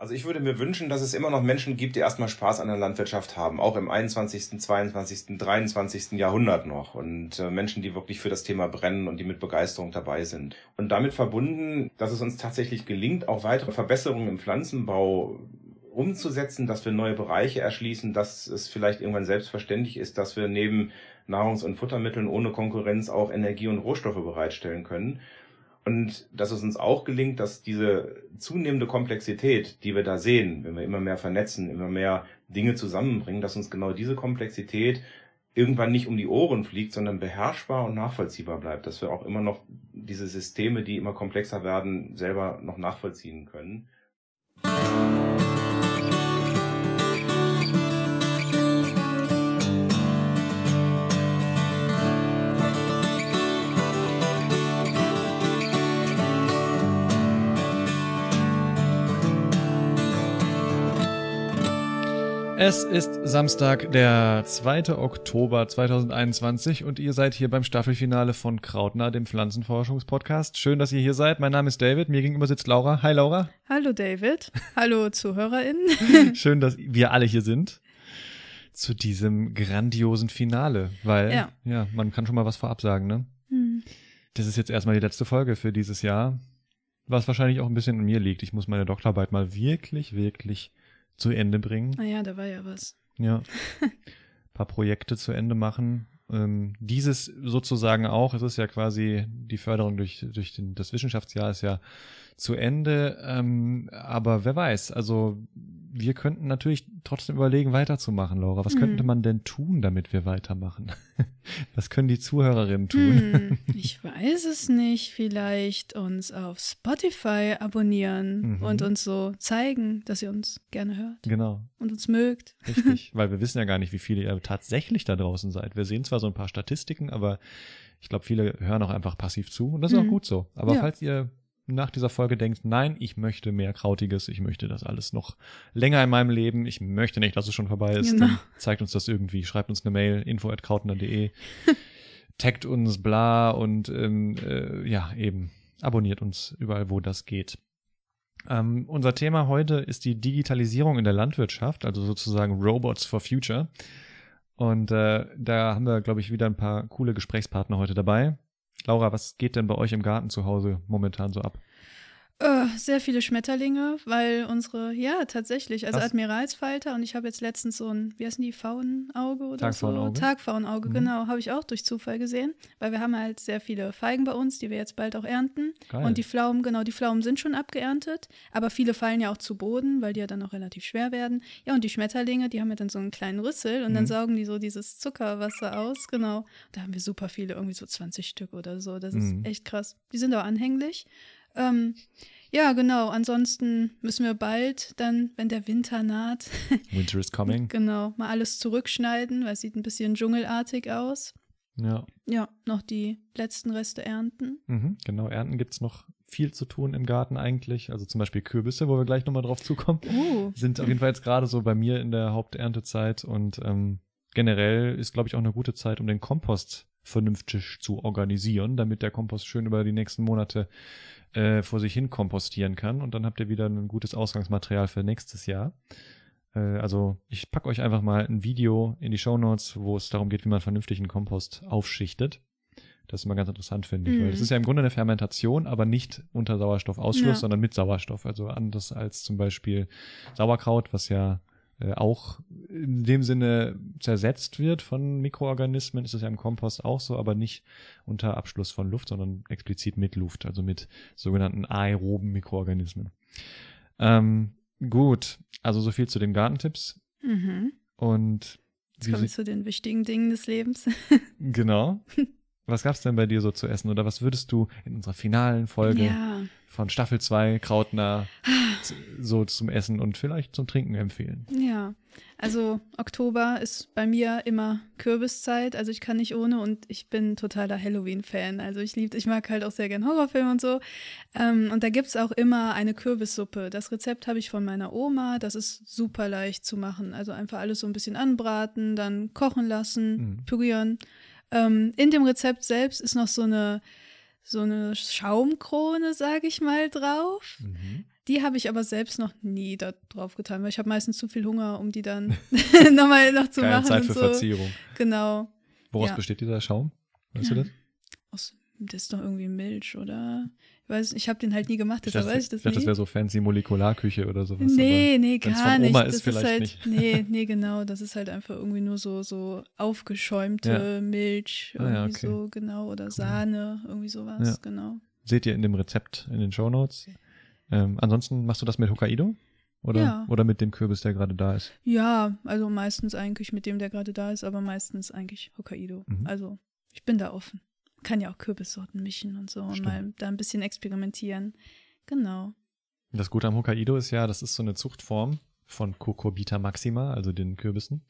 Also ich würde mir wünschen, dass es immer noch Menschen gibt, die erstmal Spaß an der Landwirtschaft haben, auch im 21., 22., 23. Jahrhundert noch und äh, Menschen, die wirklich für das Thema brennen und die mit Begeisterung dabei sind. Und damit verbunden, dass es uns tatsächlich gelingt, auch weitere Verbesserungen im Pflanzenbau umzusetzen, dass wir neue Bereiche erschließen, dass es vielleicht irgendwann selbstverständlich ist, dass wir neben Nahrungs- und Futtermitteln ohne Konkurrenz auch Energie und Rohstoffe bereitstellen können. Und dass es uns auch gelingt, dass diese zunehmende Komplexität, die wir da sehen, wenn wir immer mehr vernetzen, immer mehr Dinge zusammenbringen, dass uns genau diese Komplexität irgendwann nicht um die Ohren fliegt, sondern beherrschbar und nachvollziehbar bleibt, dass wir auch immer noch diese Systeme, die immer komplexer werden, selber noch nachvollziehen können. Es ist Samstag, der 2. Oktober 2021 und ihr seid hier beim Staffelfinale von Krautner, dem Pflanzenforschungspodcast. Schön, dass ihr hier seid. Mein Name ist David, mir gegenüber sitzt Laura. Hi Laura. Hallo David. Hallo ZuhörerInnen. Schön, dass wir alle hier sind zu diesem grandiosen Finale, weil ja, ja man kann schon mal was vorab sagen, ne? Hm. Das ist jetzt erstmal die letzte Folge für dieses Jahr, was wahrscheinlich auch ein bisschen an mir liegt. Ich muss meine Doktorarbeit mal wirklich, wirklich zu Ende bringen. Naja, da war ja was. Ja. Ein paar Projekte zu Ende machen. Ähm, dieses sozusagen auch, es ist ja quasi die Förderung durch, durch den, das Wissenschaftsjahr ist ja zu Ende. Ähm, aber wer weiß, also wir könnten natürlich trotzdem überlegen, weiterzumachen, Laura. Was hm. könnte man denn tun, damit wir weitermachen? Was können die Zuhörerinnen tun? Hm, ich weiß es nicht. Vielleicht uns auf Spotify abonnieren mhm. und uns so zeigen, dass ihr uns gerne hört. Genau. Und uns mögt. Richtig, weil wir wissen ja gar nicht, wie viele ihr tatsächlich da draußen seid. Wir sehen zwar so ein paar Statistiken, aber ich glaube, viele hören auch einfach passiv zu und das ist mhm. auch gut so. Aber ja. falls ihr nach dieser Folge denkt, nein, ich möchte mehr Krautiges, ich möchte das alles noch länger in meinem Leben, ich möchte nicht, dass es schon vorbei ist, genau. dann zeigt uns das irgendwie, schreibt uns eine Mail, info at krautner.de, taggt uns bla und ähm, äh, ja, eben abonniert uns überall, wo das geht. Ähm, unser Thema heute ist die Digitalisierung in der Landwirtschaft, also sozusagen Robots for Future. Und äh, da haben wir, glaube ich, wieder ein paar coole Gesprächspartner heute dabei. Laura, was geht denn bei euch im Garten zu Hause momentan so ab? Äh, sehr viele Schmetterlinge, weil unsere, ja, tatsächlich, also Was? Admiralsfalter und ich habe jetzt letztens so ein, wie heißen die, Faunauge oder Tagfaunauge. so? Tagfaunauge, mhm. genau, habe ich auch durch Zufall gesehen, weil wir haben halt sehr viele Feigen bei uns, die wir jetzt bald auch ernten. Geil. Und die Pflaumen, genau, die Pflaumen sind schon abgeerntet, aber viele fallen ja auch zu Boden, weil die ja dann auch relativ schwer werden. Ja, und die Schmetterlinge, die haben ja dann so einen kleinen Rüssel und mhm. dann saugen die so dieses Zuckerwasser aus, genau. Da haben wir super viele, irgendwie so 20 Stück oder so, das mhm. ist echt krass. Die sind auch anhänglich. Ähm, ja, genau. Ansonsten müssen wir bald dann, wenn der Winter naht, Winter is coming. genau, mal alles zurückschneiden, weil es sieht ein bisschen dschungelartig aus. Ja. Ja, noch die letzten Reste ernten. Mhm, genau, ernten gibt es noch viel zu tun im Garten eigentlich. Also zum Beispiel Kürbisse, wo wir gleich nochmal drauf zukommen, uh. sind auf jeden Fall jetzt gerade so bei mir in der Haupterntezeit und ähm, generell ist, glaube ich, auch eine gute Zeit, um den Kompost vernünftig zu organisieren, damit der Kompost schön über die nächsten Monate äh, vor sich hin kompostieren kann und dann habt ihr wieder ein gutes Ausgangsmaterial für nächstes Jahr. Äh, also ich pack euch einfach mal ein Video in die Show Notes, wo es darum geht, wie man vernünftigen Kompost aufschichtet. Das ist immer ganz interessant, finde ich, mhm. weil es ist ja im Grunde eine Fermentation, aber nicht unter Sauerstoffausschluss, ja. sondern mit Sauerstoff. Also anders als zum Beispiel Sauerkraut, was ja äh, auch in dem Sinne zersetzt wird von Mikroorganismen, ist es ja im Kompost auch so, aber nicht unter Abschluss von Luft, sondern explizit mit Luft, also mit sogenannten aeroben Mikroorganismen. Ähm, gut, also so viel zu den Gartentipps. Mhm. Und Jetzt kommen wir zu den wichtigen Dingen des Lebens. genau. Was gab's denn bei dir so zu essen oder was würdest du in unserer finalen Folge ja. von Staffel 2 Krautner so zum Essen und vielleicht zum Trinken empfehlen? Ja, also Oktober ist bei mir immer Kürbiszeit, also ich kann nicht ohne und ich bin totaler Halloween-Fan. Also ich liebe, ich mag halt auch sehr gern Horrorfilme und so. Ähm, und da gibt's auch immer eine Kürbissuppe. Das Rezept habe ich von meiner Oma, das ist super leicht zu machen. Also einfach alles so ein bisschen anbraten, dann kochen lassen, mhm. pürieren ähm, in dem Rezept selbst ist noch so eine, so eine Schaumkrone, sage ich mal, drauf. Mhm. Die habe ich aber selbst noch nie da drauf getan, weil ich habe meistens zu viel Hunger, um die dann nochmal noch zu Keine machen. Zeit für so. Verzierung. Genau. Woraus Ja. besteht dieser Schaum? Weißt du das? Aus, das ist doch irgendwie Milch, oder? Ich weiß, ich habe den halt nie gemacht, deshalb weiß ich das ich dachte, das wäre so fancy Molekularküche oder sowas. Nee, nee, gar nicht. Oma das ist, halt, nicht. nee, nee, genau. Das ist halt einfach irgendwie nur so, so aufgeschäumte Milch, Ah, ja, irgendwie okay. so, genau, oder Sahne, irgendwie sowas, Ja. genau. Seht ihr in dem Rezept in den Shownotes. Ähm, ansonsten machst du das mit Hokkaido? Oder, Ja. oder mit dem Kürbis, der gerade da ist? Ja, also meistens eigentlich mit dem, der gerade da ist, aber meistens eigentlich Hokkaido. Mhm. Also ich bin da offen. Kann ja auch Kürbissorten mischen und so und Stimmt. mal da ein bisschen experimentieren. Genau. Das Gute am Hokkaido ist ja, das ist so eine Zuchtform von Cucurbita maxima, also den Kürbissen,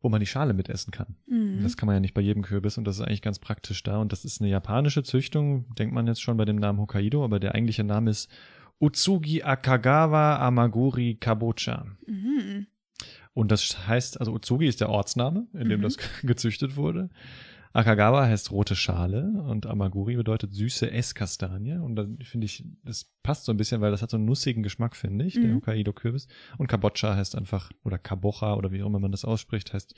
wo man die Schale mitessen kann. Mhm. Das kann man ja nicht bei jedem Kürbis und das ist eigentlich ganz praktisch da. Und das ist eine japanische Züchtung, denkt man jetzt schon bei dem Namen Hokkaido, aber der eigentliche Name ist Utsugi Akagawa Amaguri Kabocha. Mhm. Und das heißt, also Utsugi ist der Ortsname, in dem Mhm. das gezüchtet wurde. Akagawa heißt rote Schale und Amaguri bedeutet süße Esskastanie. Und dann finde ich, das passt so ein bisschen, weil das hat so einen nussigen Geschmack, finde ich, der Mhm. Hokkaido-Kürbis. Und Kabocha heißt einfach, oder Kabocha oder wie auch immer man das ausspricht, heißt,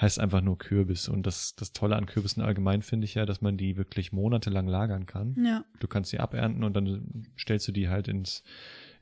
heißt einfach nur Kürbis. Und das, das Tolle an Kürbissen allgemein finde ich ja, dass man die wirklich monatelang lagern kann. Ja. Du kannst sie abernten und dann stellst du die halt ins,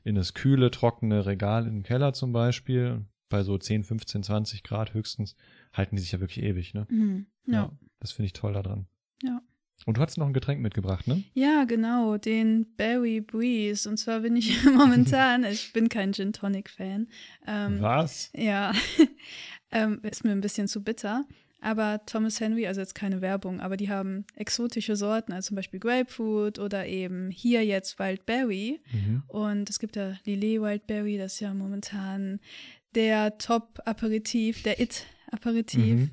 in das kühle, trockene Regal im Keller zum Beispiel. Bei so 10, 15, 20 Grad höchstens halten die sich ja wirklich ewig, ne? Mhm. Ja. Das finde ich toll daran. Ja. Und du hast noch ein Getränk mitgebracht, ne? Ja, genau, den Berry Breeze. Und zwar bin ich momentan, ich bin kein Gin Tonic Fan. Ähm, Was? Ja, ähm, ist mir ein bisschen zu bitter. Aber Thomas Henry, also jetzt keine Werbung, aber die haben exotische Sorten, also zum Beispiel Grapefruit oder eben hier jetzt Wildberry. Mhm. Und es gibt ja Lillet Wildberry, das ist ja momentan der Top-Aperitif, der It-Aperitif. Mhm.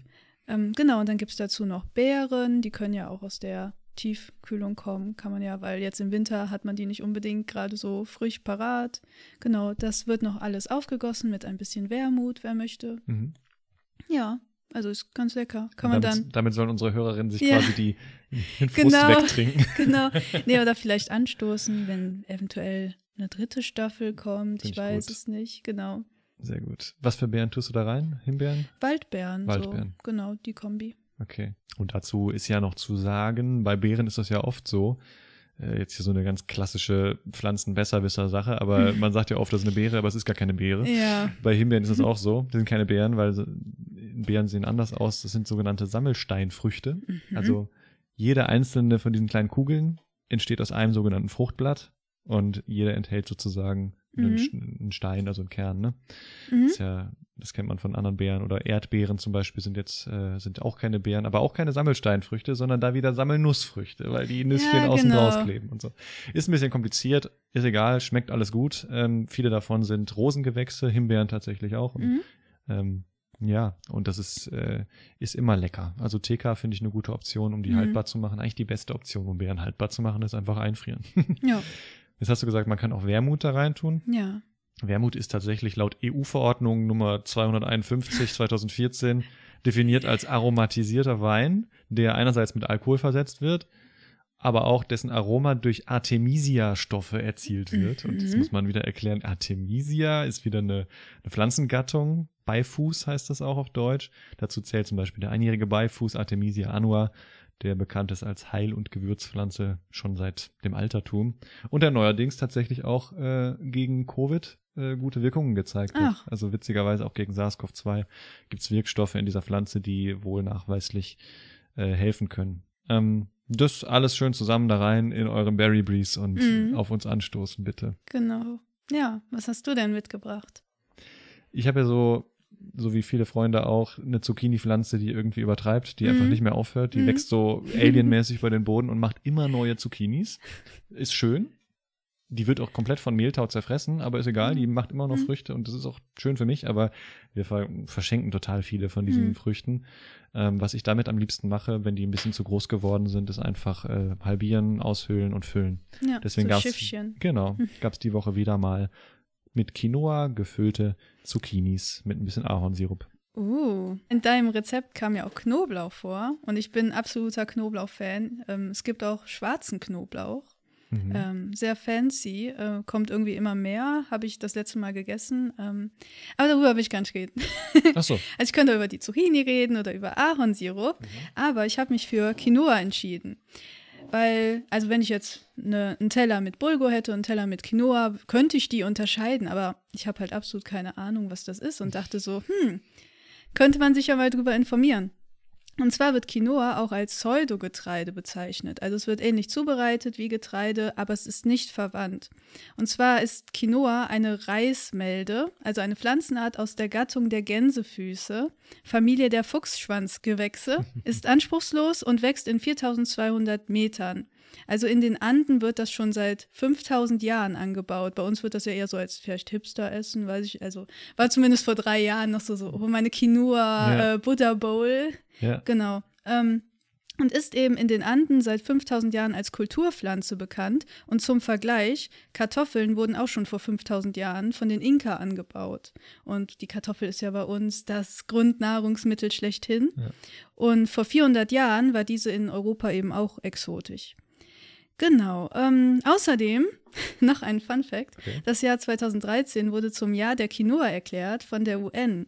Ähm, genau, und dann gibt es dazu noch Beeren, die können ja auch aus der Tiefkühlung kommen, kann man ja, weil jetzt im Winter hat man die nicht unbedingt gerade so frisch parat. Genau, das wird noch alles aufgegossen mit ein bisschen Wermut, wer möchte. Mhm. Ja, also ist ganz lecker. Kann man damit, dann, damit sollen unsere Hörerinnen sich Ja. quasi die, den Frust Genau. wegtrinken. genau. Nee, oder vielleicht anstoßen, wenn eventuell eine dritte Staffel kommt. Find Ich ich weiß gut. es nicht, genau. Sehr gut. Was für Beeren tust du da rein? Himbeeren? Waldbeeren, Waldbeeren. so. Genau, die Kombi. Okay. Und dazu ist ja noch zu sagen, bei Beeren ist das ja oft so, äh, jetzt hier so eine ganz klassische Pflanzen-Besserwisser-Sache, aber man sagt ja oft, das ist eine Beere, aber es ist gar keine Beere. Ja. Bei Himbeeren ist es auch so. Das sind keine Beeren, weil Beeren sehen anders aus. Das sind sogenannte Sammelsteinfrüchte. Mhm. Also jede einzelne von diesen kleinen Kugeln entsteht aus einem sogenannten Fruchtblatt und jeder enthält sozusagen Mhm. Einen Stein, also einen Kern. Ne? Mhm. Das, ist ja, das kennt man von anderen Beeren oder Erdbeeren zum Beispiel sind jetzt äh, sind auch keine Beeren, aber auch keine Sammelsteinfrüchte, sondern da wieder Sammelnussfrüchte, weil die Nüsschen Ja, außen genau. draus kleben und so. Ist ein bisschen kompliziert, ist egal, schmeckt alles gut. Ähm, viele davon sind Rosengewächse, Himbeeren tatsächlich auch. Und, Mhm. ähm, ja, und das ist, äh, ist immer lecker. Also TK finde ich eine gute Option, um die Mhm. haltbar zu machen. Eigentlich die beste Option, um Beeren haltbar zu machen, ist einfach einfrieren. Ja, Jetzt hast du gesagt, man kann auch Wermut da reintun. ja. Wermut ist tatsächlich laut EU-Verordnung Nummer 251 2014 definiert als aromatisierter Wein, der einerseits mit Alkohol versetzt wird, aber auch dessen Aroma durch Artemisia-Stoffe erzielt wird. Und das Mhm. muss man wieder erklären. Artemisia ist wieder eine, eine Pflanzengattung. Beifuß heißt das auch auf Deutsch. Dazu zählt zum Beispiel der einjährige Beifuß Artemisia annua, der bekannt ist als Heil- und Gewürzpflanze schon seit dem Altertum. Und der neuerdings tatsächlich auch äh, gegen Covid äh, gute Wirkungen gezeigt hat. Ach. Also witzigerweise auch gegen SARS-CoV-2 gibt's Wirkstoffe in dieser Pflanze, die wohl nachweislich äh, helfen können. Ähm, das alles schön zusammen da rein in eurem Berry Breeze und Mhm. auf uns anstoßen, bitte. Genau. Ja, was hast du denn mitgebracht? Ich habe ja so, so wie viele Freunde auch, eine Zucchini-Pflanze, die irgendwie übertreibt, die einfach Mhm. nicht mehr aufhört. Die Mhm. wächst so alienmäßig über den Boden und macht immer neue Zucchinis. Ist schön. Die wird auch komplett von Mehltau zerfressen, aber ist egal, die macht immer noch Mhm. Früchte und das ist auch schön für mich, aber wir ver verschenken total viele von diesen Mhm. Früchten. Ähm, was ich damit am liebsten mache, wenn die ein bisschen zu groß geworden sind, ist einfach äh, halbieren, aushöhlen und füllen. Ja, Deswegen so gab's Schiffchen. Genau, gab's die Woche wieder mal mit Quinoa gefüllte Zucchinis mit ein bisschen Ahornsirup. Uh, in deinem Rezept kam ja auch Knoblauch vor und ich bin absoluter Knoblauch-Fan. Ähm, es gibt auch schwarzen Knoblauch. Mhm. Ähm, sehr fancy, äh, kommt irgendwie immer mehr, habe ich das letzte Mal gegessen. Ähm, aber darüber will ich gar nicht reden. Ach so. also ich könnte über die Zucchini reden oder über Ahornsirup, mhm. aber ich habe mich für Quinoa entschieden. Weil, also wenn ich jetzt eine, einen Teller mit Bulgur hätte und einen Teller mit Quinoa, könnte ich die unterscheiden, aber ich habe halt absolut keine Ahnung, was das ist und dachte so, hm, könnte man sich ja mal drüber informieren. Und zwar wird Quinoa auch als Pseudogetreide bezeichnet. Also es wird ähnlich zubereitet wie Getreide, aber es ist nicht verwandt. Und zwar ist Quinoa eine Reismelde, also eine Pflanzenart aus der Gattung der Gänsefüße, Familie der Fuchsschwanzgewächse, ist anspruchslos und wächst in 4200 Metern. Also in den Anden wird das schon seit 5000 Jahren angebaut. Bei uns wird das ja eher so als vielleicht Hipster-Essen, weiß ich. Also war zumindest vor drei Jahren noch so, so oh, meine Quinoa ja. äh, Buddha Bowl. Ja. Genau. Ähm, und ist eben in den Anden seit 5000 Jahren als Kulturpflanze bekannt. Und zum Vergleich, Kartoffeln wurden auch schon vor 5000 Jahren von den Inka angebaut. Und die Kartoffel ist ja bei uns das Grundnahrungsmittel schlechthin. Ja. Und vor 400 Jahren war diese in Europa eben auch exotisch. Genau. Ähm, außerdem noch ein Fun Fact: okay. Das Jahr 2013 wurde zum Jahr der Quinoa erklärt von der UN,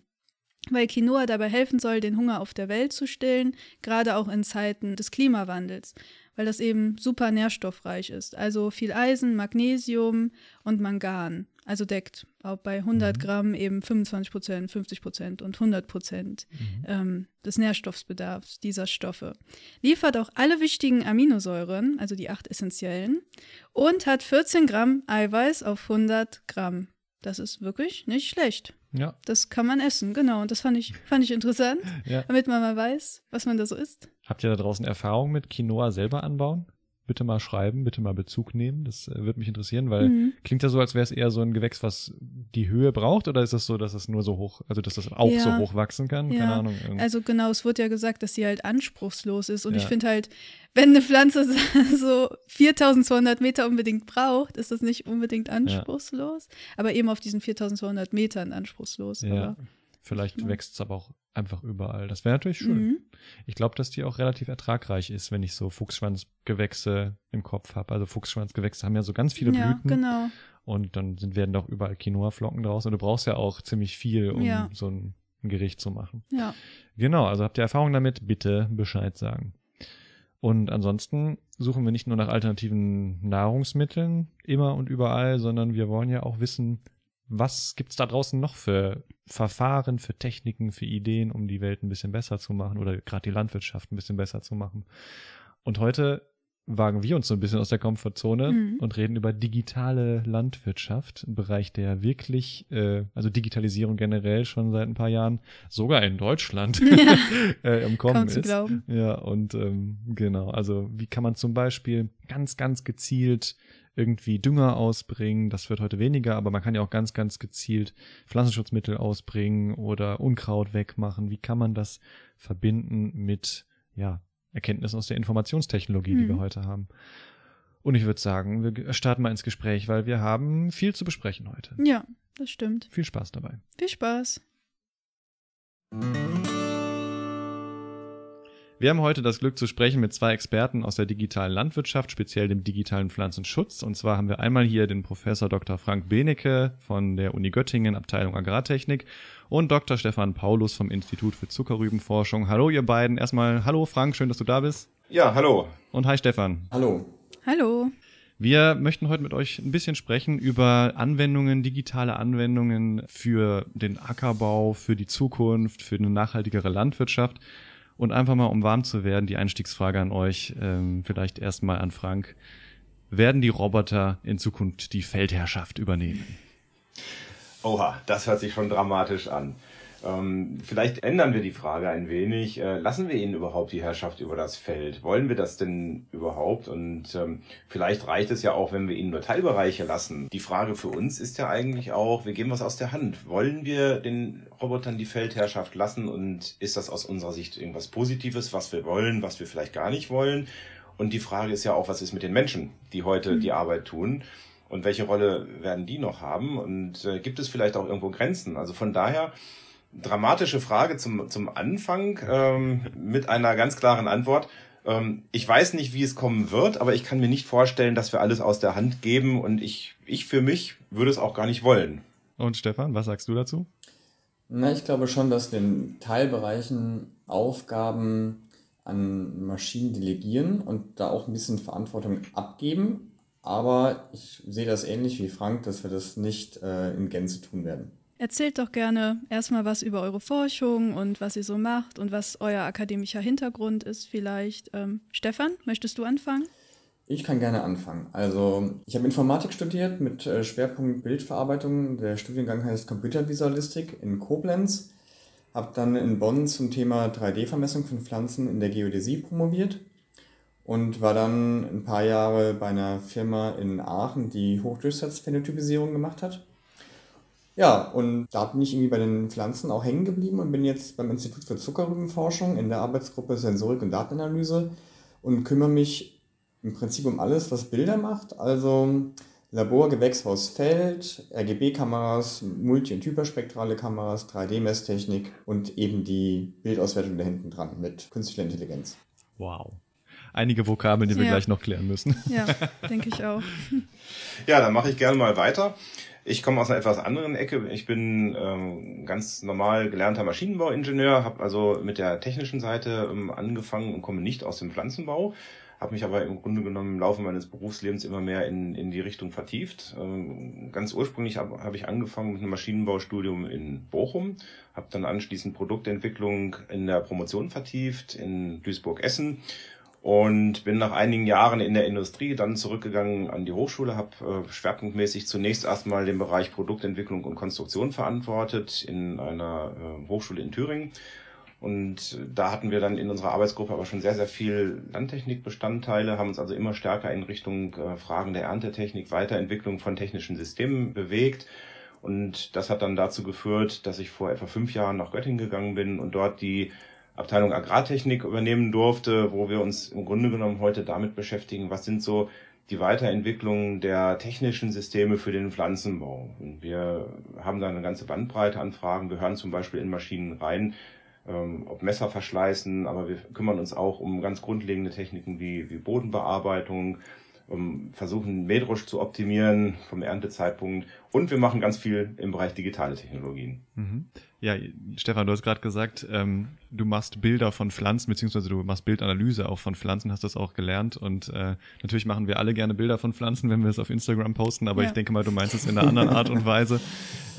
weil Quinoa dabei helfen soll, den Hunger auf der Welt zu stillen, gerade auch in Zeiten des Klimawandels weil das eben super nährstoffreich ist. Also viel Eisen, Magnesium und Mangan. Also deckt auch bei 100 mhm. Gramm eben 25 Prozent, 50 Prozent und 100 Prozent mhm. ähm, des Nährstoffbedarfs dieser Stoffe. Liefert auch alle wichtigen Aminosäuren, also die acht essentiellen, und hat 14 Gramm Eiweiß auf 100 Gramm. Das ist wirklich nicht schlecht. Ja. Das kann man essen, genau. Und das fand ich, fand ich interessant, ja. damit man mal weiß, was man da so isst. Habt ihr da draußen Erfahrung mit Quinoa selber anbauen? Bitte mal schreiben, bitte mal Bezug nehmen. Das äh, würde mich interessieren, weil mhm. klingt ja so, als wäre es eher so ein Gewächs, was die Höhe braucht, oder ist es so, dass es nur so hoch, also dass das auch ja. so hoch wachsen kann? Ja. Keine Ahnung. Irgendwie. Also genau, es wurde ja gesagt, dass sie halt anspruchslos ist. Und ja. ich finde halt, wenn eine Pflanze so 4200 Meter unbedingt braucht, ist das nicht unbedingt anspruchslos, aber eben auf diesen 4200 Metern anspruchslos. Ja. Vielleicht wächst es aber auch einfach überall. Das wäre natürlich schön. Mhm. Ich glaube, dass die auch relativ ertragreich ist, wenn ich so Fuchsschwanzgewächse im Kopf habe. Also Fuchsschwanzgewächse haben ja so ganz viele ja, Blüten. Genau. Und dann sind, werden doch überall Quinoa-Flocken draus. Und du brauchst ja auch ziemlich viel, um ja. so ein, ein Gericht zu machen. Ja. Genau, also habt ihr Erfahrung damit? Bitte Bescheid sagen. Und ansonsten suchen wir nicht nur nach alternativen Nahrungsmitteln immer und überall, sondern wir wollen ja auch wissen, was gibt's da draußen noch für Verfahren, für Techniken, für Ideen, um die Welt ein bisschen besser zu machen oder gerade die Landwirtschaft ein bisschen besser zu machen? Und heute wagen wir uns so ein bisschen aus der Komfortzone mhm. und reden über digitale Landwirtschaft, ein Bereich, der wirklich, äh, also Digitalisierung generell schon seit ein paar Jahren, sogar in Deutschland ja. äh, im Kommen Kaum ist. Zu glauben. Ja, und ähm, genau, also wie kann man zum Beispiel ganz, ganz gezielt irgendwie Dünger ausbringen. Das wird heute weniger, aber man kann ja auch ganz, ganz gezielt Pflanzenschutzmittel ausbringen oder Unkraut wegmachen. Wie kann man das verbinden mit, ja, Erkenntnissen aus der Informationstechnologie, mhm. die wir mhm. heute haben? Und ich würde sagen, wir starten mal ins Gespräch, weil wir haben viel zu besprechen heute. Ja, das stimmt. Viel Spaß dabei. Viel Spaß. Wir haben heute das Glück zu sprechen mit zwei Experten aus der digitalen Landwirtschaft, speziell dem digitalen Pflanzenschutz. Und zwar haben wir einmal hier den Professor Dr. Frank Benecke von der Uni Göttingen, Abteilung Agrartechnik und Dr. Stefan Paulus vom Institut für Zuckerrübenforschung. Hallo ihr beiden. Erstmal hallo Frank, schön, dass du da bist. Ja, hallo. Und hi Stefan. Hallo. Hallo. Wir möchten heute mit euch ein bisschen sprechen über Anwendungen, digitale Anwendungen für den Ackerbau, für die Zukunft, für eine nachhaltigere Landwirtschaft. Und einfach mal, um warm zu werden, die Einstiegsfrage an euch, ähm, vielleicht erstmal an Frank. Werden die Roboter in Zukunft die Feldherrschaft übernehmen? Oha, das hört sich schon dramatisch an. Ähm, vielleicht ändern wir die Frage ein wenig. Äh, lassen wir ihnen überhaupt die Herrschaft über das Feld? Wollen wir das denn überhaupt? Und ähm, vielleicht reicht es ja auch, wenn wir ihnen nur Teilbereiche lassen. Die Frage für uns ist ja eigentlich auch, wir geben was aus der Hand. Wollen wir den Robotern die Feldherrschaft lassen? Und ist das aus unserer Sicht irgendwas Positives, was wir wollen, was wir vielleicht gar nicht wollen? Und die Frage ist ja auch, was ist mit den Menschen, die heute mhm. die Arbeit tun? Und welche Rolle werden die noch haben? Und äh, gibt es vielleicht auch irgendwo Grenzen? Also von daher dramatische Frage zum, zum Anfang ähm, mit einer ganz klaren Antwort. Ähm, ich weiß nicht, wie es kommen wird, aber ich kann mir nicht vorstellen, dass wir alles aus der Hand geben und ich, ich für mich würde es auch gar nicht wollen. Und Stefan, was sagst du dazu? Na, ich glaube schon, dass wir in Teilbereichen Aufgaben an Maschinen delegieren und da auch ein bisschen Verantwortung abgeben. Aber ich sehe das ähnlich wie Frank, dass wir das nicht äh, in Gänze tun werden. Erzählt doch gerne erstmal was über eure Forschung und was ihr so macht und was euer akademischer Hintergrund ist vielleicht. Ähm, Stefan, möchtest du anfangen? Ich kann gerne anfangen. Also, ich habe Informatik studiert mit äh, Schwerpunkt Bildverarbeitung. Der Studiengang heißt Computervisualistik in Koblenz. Habe dann in Bonn zum Thema 3D-Vermessung von Pflanzen in der Geodäsie promoviert und war dann ein paar Jahre bei einer Firma in Aachen, die Hochdurchsatzphänotypisierung gemacht hat. Ja, und da bin ich irgendwie bei den Pflanzen auch hängen geblieben und bin jetzt beim Institut für Zuckerrübenforschung in der Arbeitsgruppe Sensorik und Datenanalyse und kümmere mich im Prinzip um alles, was Bilder macht. Also Labor, Gewächshaus, Feld, RGB-Kameras, Multi- und hyperspektrale Kameras, 3D-Messtechnik und eben die Bildauswertung da hinten dran mit künstlicher Intelligenz. Wow. Einige Vokabeln, die wir gleich noch klären müssen. Ja, denke ich auch. Ja, dann mache ich gerne mal weiter. Ich komme aus einer etwas anderen Ecke. Ich bin ähm, ganz normal gelernter Maschinenbauingenieur, habe also mit der technischen Seite ähm, angefangen und komme nicht aus dem Pflanzenbau habe mich aber im Grunde genommen im Laufe meines Berufslebens immer mehr in, in die Richtung vertieft. Ähm, ganz ursprünglich habe hab ich angefangen mit einem Maschinenbaustudium in Bochum, habe dann anschließend Produktentwicklung in der Promotion vertieft in Duisburg-Essen und bin nach einigen Jahren in der Industrie dann zurückgegangen an die Hochschule, habe äh, schwerpunktmäßig zunächst erstmal den Bereich Produktentwicklung und Konstruktion verantwortet in einer äh, Hochschule in Thüringen und da hatten wir dann in unserer Arbeitsgruppe aber schon sehr, sehr viel Landtechnikbestandteile, haben uns also immer stärker in Richtung äh, Fragen der Erntetechnik, Weiterentwicklung von technischen Systemen bewegt. Und das hat dann dazu geführt, dass ich vor etwa fünf Jahren nach Göttingen gegangen bin und dort die Abteilung Agrartechnik übernehmen durfte, wo wir uns im Grunde genommen heute damit beschäftigen, was sind so die Weiterentwicklung der technischen Systeme für den Pflanzenbau. Und wir haben da eine ganze Bandbreite an Fragen. Wir hören zum Beispiel in Maschinen rein, ähm, ob Messer verschleißen, aber wir kümmern uns auch um ganz grundlegende Techniken wie, wie Bodenbearbeitung, um, versuchen Mähdrusch zu optimieren vom Erntezeitpunkt und wir machen ganz viel im Bereich digitale Technologien. Mhm. Ja, Stefan, du hast gerade gesagt, ähm, du machst Bilder von Pflanzen, beziehungsweise du machst Bildanalyse auch von Pflanzen, hast das auch gelernt. Und äh, natürlich machen wir alle gerne Bilder von Pflanzen, wenn wir es auf Instagram posten, aber ja. ich denke mal, du meinst es in einer anderen Art und Weise.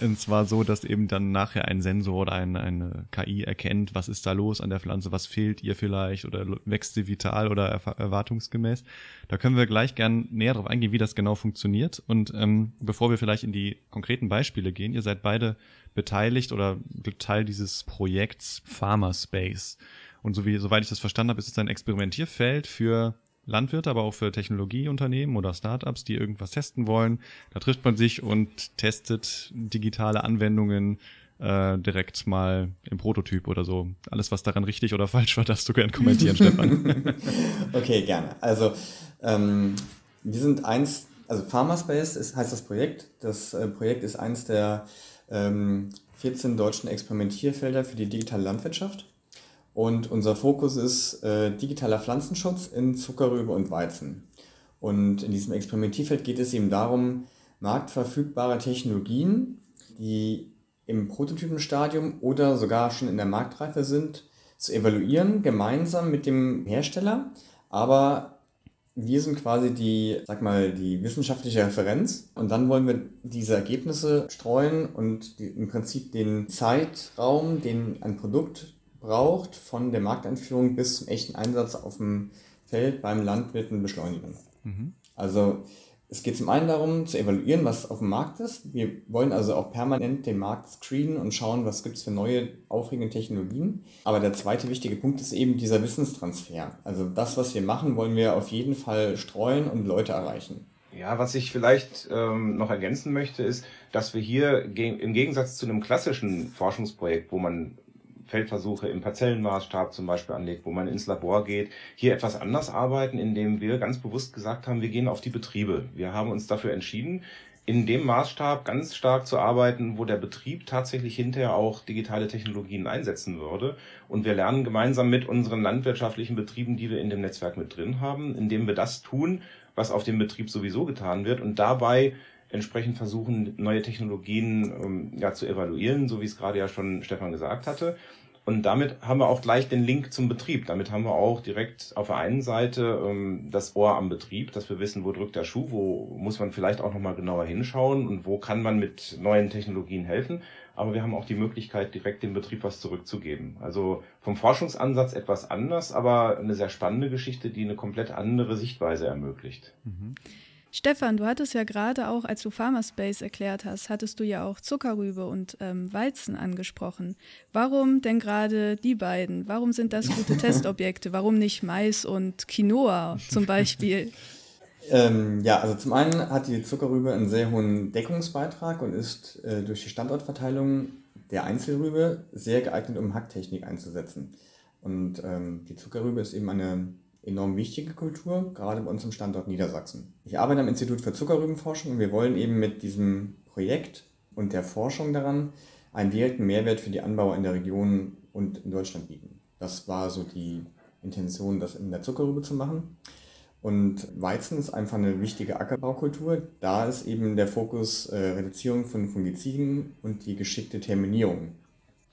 Und zwar so, dass eben dann nachher ein Sensor oder ein, eine KI erkennt, was ist da los an der Pflanze, was fehlt ihr vielleicht oder wächst sie vital oder erwartungsgemäß. Da können wir gleich gern näher drauf eingehen, wie das genau funktioniert. Und ähm, bevor wir vielleicht in die konkreten Beispiele gehen, ihr seid beide beteiligt oder Teil dieses Projekts Pharma Space. Und so wie, soweit ich das verstanden habe, ist es ein Experimentierfeld für Landwirte, aber auch für Technologieunternehmen oder Startups, die irgendwas testen wollen. Da trifft man sich und testet digitale Anwendungen äh, direkt mal im Prototyp oder so. Alles, was daran richtig oder falsch war, darfst du gerne kommentieren, Stefan. Okay, gerne. Also ähm, wir sind eins, also Pharmaspace ist, heißt das Projekt. Das äh, Projekt ist eins der ähm, 14 deutschen Experimentierfelder für die digitale Landwirtschaft. Und unser Fokus ist äh, digitaler Pflanzenschutz in Zuckerrübe und Weizen. Und in diesem Experimentierfeld geht es eben darum, marktverfügbare Technologien, die im Prototypenstadium oder sogar schon in der Marktreife sind, zu evaluieren, gemeinsam mit dem Hersteller, aber wir sind quasi die, sag mal, die wissenschaftliche Referenz und dann wollen wir diese Ergebnisse streuen und die, im Prinzip den Zeitraum, den ein Produkt braucht, von der Markteinführung bis zum echten Einsatz auf dem Feld beim Landwirten beschleunigen. Mhm. Also es geht zum einen darum, zu evaluieren, was auf dem Markt ist. Wir wollen also auch permanent den Markt screenen und schauen, was gibt es für neue, aufregende Technologien. Aber der zweite wichtige Punkt ist eben dieserWissenstransfer. Also das, was wir machen, wollen wir auf jeden Fall streuen und Leute erreichen. Ja, was ich vielleicht ähm, noch ergänzen möchte, ist, dass wir hier im Gegensatz zu einem klassischen Forschungsprojekt, wo man Feldversuche im Parzellenmaßstab zum Beispiel anlegt, wo man ins Labor geht, hier etwas anders arbeiten, indem wir ganz bewusst gesagt haben, wir gehen auf die Betriebe. Wir haben uns dafür entschieden, in dem Maßstab ganz stark zu arbeiten, wo der Betrieb tatsächlich hinterher auch digitale Technologien einsetzen würde. Und wir lernen gemeinsam mit unseren landwirtschaftlichen Betrieben, die wir in dem Netzwerk mit drin haben, indem wir das tun, was auf dem Betrieb sowieso getan wird und dabei entsprechend versuchen, neue Technologien ähm, ja, zu evaluieren, so wie es gerade ja schon Stefan gesagt hatte. Und damit haben wir auch gleich den Link zum Betrieb. Damit haben wir auch direkt auf der einen Seite ähm, das Ohr am Betrieb, dass wir wissen, wo drückt der Schuh, wo muss man vielleicht auch nochmal genauer hinschauen und wo kann man mit neuen Technologien helfen. Aber wir haben auch die Möglichkeit, direkt dem Betrieb was zurückzugeben. Also vom Forschungsansatz etwas anders, aber eine sehr spannende Geschichte, die eine komplett andere Sichtweise ermöglicht. Mhm. Stefan, du hattest ja gerade auch, als du Pharmaspace erklärt hast, hattest du ja auch Zuckerrübe und ähm, Weizen angesprochen. Warum denn gerade die beiden? Warum sind das gute Testobjekte? Warum nicht Mais und Quinoa zum Beispiel? Ähm, ja, also zum einen hat die Zuckerrübe einen sehr hohen Deckungsbeitrag und ist äh, durch die Standortverteilung der Einzelrübe sehr geeignet, um Hacktechnik einzusetzen. Und ähm, die Zuckerrübe ist eben eine enorm wichtige Kultur, gerade bei uns im Standort Niedersachsen. Ich arbeite am Institut für Zuckerrübenforschung und wir wollen eben mit diesem Projekt und der Forschung daran einen direkten Mehrwert für die Anbauer in der Region und in Deutschland bieten. Das war so die Intention, das in der Zuckerrübe zu machen. Und Weizen ist einfach eine wichtige Ackerbaukultur. Da ist eben der Fokus äh, Reduzierung von Fungiziden und die geschickte Terminierung.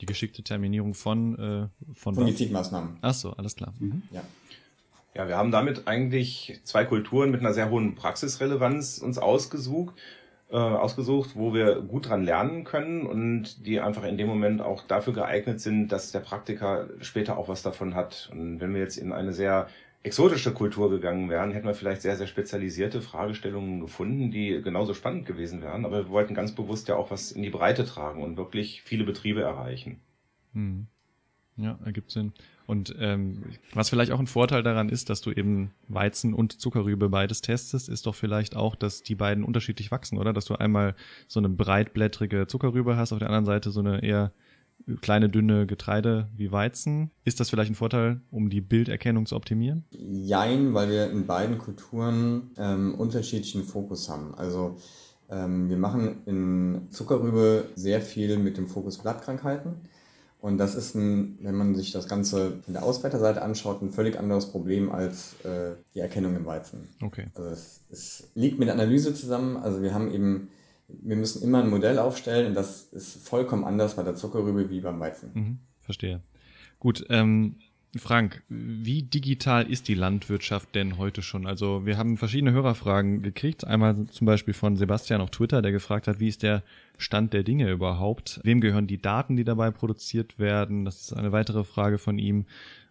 Die geschickte Terminierung von, äh, von Fungizidmaßnahmen. Ach so, alles klar. Mhm. Ja. Ja, wir haben damit eigentlich zwei Kulturen mit einer sehr hohen Praxisrelevanz uns ausgesucht, äh, ausgesucht, wo wir gut dran lernen können und die einfach in dem Moment auch dafür geeignet sind, dass der Praktiker später auch was davon hat. Und wenn wir jetzt in eine sehr exotische Kultur gegangen wären, hätten wir vielleicht sehr, sehr spezialisierte Fragestellungen gefunden, die genauso spannend gewesen wären. Aber wir wollten ganz bewusst ja auch was in die Breite tragen und wirklich viele Betriebe erreichen. Hm. Ja, ergibt Sinn. Und ähm, was vielleicht auch ein Vorteil daran ist, dass du eben Weizen und Zuckerrübe beides testest, ist doch vielleicht auch, dass die beiden unterschiedlich wachsen, oder? Dass du einmal so eine breitblättrige Zuckerrübe hast, auf der anderen Seite so eine eher kleine, dünne Getreide wie Weizen. Ist das vielleicht ein Vorteil, um die Bilderkennung zu optimieren? Jein, weil wir in beiden Kulturen ähm, unterschiedlichen Fokus haben. Also ähm, wir machen in Zuckerrübe sehr viel mit dem Fokus Blattkrankheiten. Und das ist, ein, wenn man sich das Ganze von der Auswerterseite anschaut, ein völlig anderes Problem als äh, die Erkennung im Weizen. Okay. Also es, es, liegt mit Analyse zusammen. Also wir haben eben, wir müssen immer ein Modell aufstellen und das ist vollkommen anders bei der Zuckerrübe wie beim Weizen. Mhm, verstehe. Gut, ähm, Frank, wie digital ist die Landwirtschaft denn heute schon? Also wir haben verschiedene Hörerfragen gekriegt. Einmal zum Beispiel von Sebastian auf Twitter, der gefragt hat, wie ist der Stand der Dinge überhaupt? Wem gehören die Daten, die dabei produziert werden? Das ist eine weitere Frage von ihm.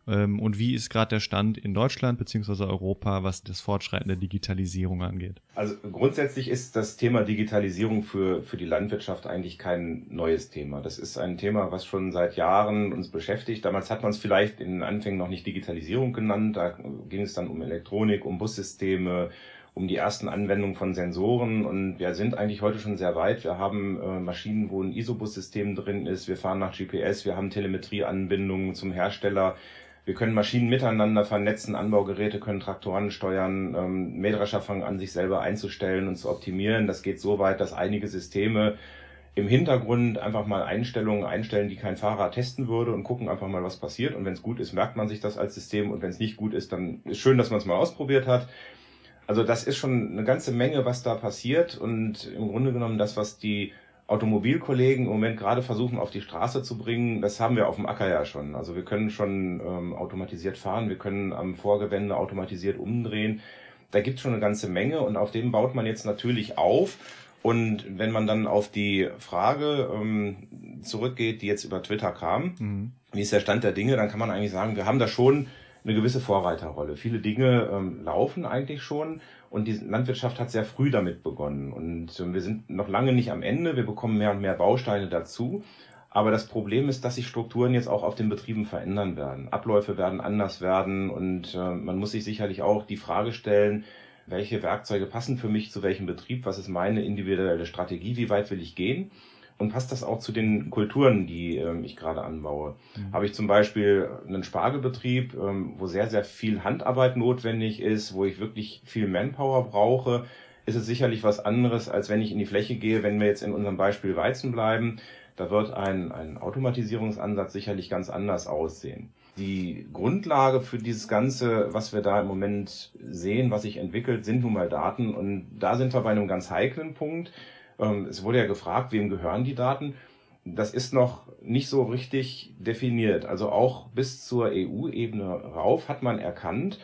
Ähm, und wie ist gerade der Stand in Deutschland bzw. Europa, was das Fortschreiten der Digitalisierung angeht? Also grundsätzlich ist das Thema Digitalisierung für, für die Landwirtschaft eigentlich kein neues Thema. Das ist ein Thema, was schon seit Jahren uns beschäftigt. Damals hat man es vielleicht in den Anfängen noch nicht Digitalisierung genannt. Da ging es dann um Elektronik, um Bussysteme, um die ersten Anwendungen von Sensoren und wir sind eigentlich heute schon sehr weit. Wir haben äh, Maschinen, wo ein ISOBUS-System drin ist. Wir fahren nach GPS, wir haben Telemetrieanbindungen zum Hersteller. Wir können Maschinen miteinander vernetzen, Anbaugeräte können Traktoren steuern, ähm, Mähdrescher fangen an, sich selber einzustellen und zu optimieren. Das geht so weit, dass einige Systeme im Hintergrund einfach mal Einstellungen einstellen, die kein Fahrer testen würde und gucken einfach mal, was passiert. Und wenn es gut ist, merkt man sich das als System und wenn es nicht gut ist, dann ist schön, dass man es mal ausprobiert hat. Also das ist schon eine ganze Menge, was da passiert und im Grunde genommen das, was die Automobilkollegen im Moment gerade versuchen auf die Straße zu bringen, das haben wir auf dem Acker ja schon. Also wir können schon ähm, automatisiert fahren, wir können am Vorgewende automatisiert umdrehen. Da gibt es schon eine ganze Menge und auf dem baut man jetzt natürlich auf. Und wenn man dann auf die Frage ähm, zurückgeht, die jetzt über Twitter kam, mhm. wie ist der Stand der Dinge, dann kann man eigentlich sagen, wir haben da schon eine gewisse Vorreiterrolle. Viele Dinge ähm, laufen eigentlich schon und die Landwirtschaft hat sehr früh damit begonnen. Und äh, wir sind noch lange nicht am Ende. Wir bekommen mehr und mehr Bausteine dazu. Aber das Problem ist, dass sich Strukturen jetzt auch auf den Betrieben verändern werden. Abläufe werden anders werden und äh, man muss sich sicherlich auch die Frage stellen, welche Werkzeuge passen für mich zu welchem Betrieb, was ist meine individuelle Strategie, wie weit will ich gehen und passt das auch zu den Kulturen, die ähm, ich gerade anbaue. Mhm. Habe ich zum Beispiel einen Spargelbetrieb, ähm, wo sehr, sehr viel Handarbeit notwendig ist, wo ich wirklich viel Manpower brauche, ist es sicherlich was anderes, als wenn ich in die Fläche gehe, wenn wir jetzt in unserem Beispiel Weizen bleiben. Da wird ein, ein Automatisierungsansatz sicherlich ganz anders aussehen. Die Grundlage für dieses Ganze, was wir da im Moment sehen, was sich entwickelt, sind nun mal Daten. Und da sind wir bei einem ganz heiklen Punkt. Ähm, es wurde ja gefragt, wem gehören die Daten? Das ist noch nicht so richtig definiert. Also auch bis zur EU-Ebene rauf hat man erkannt,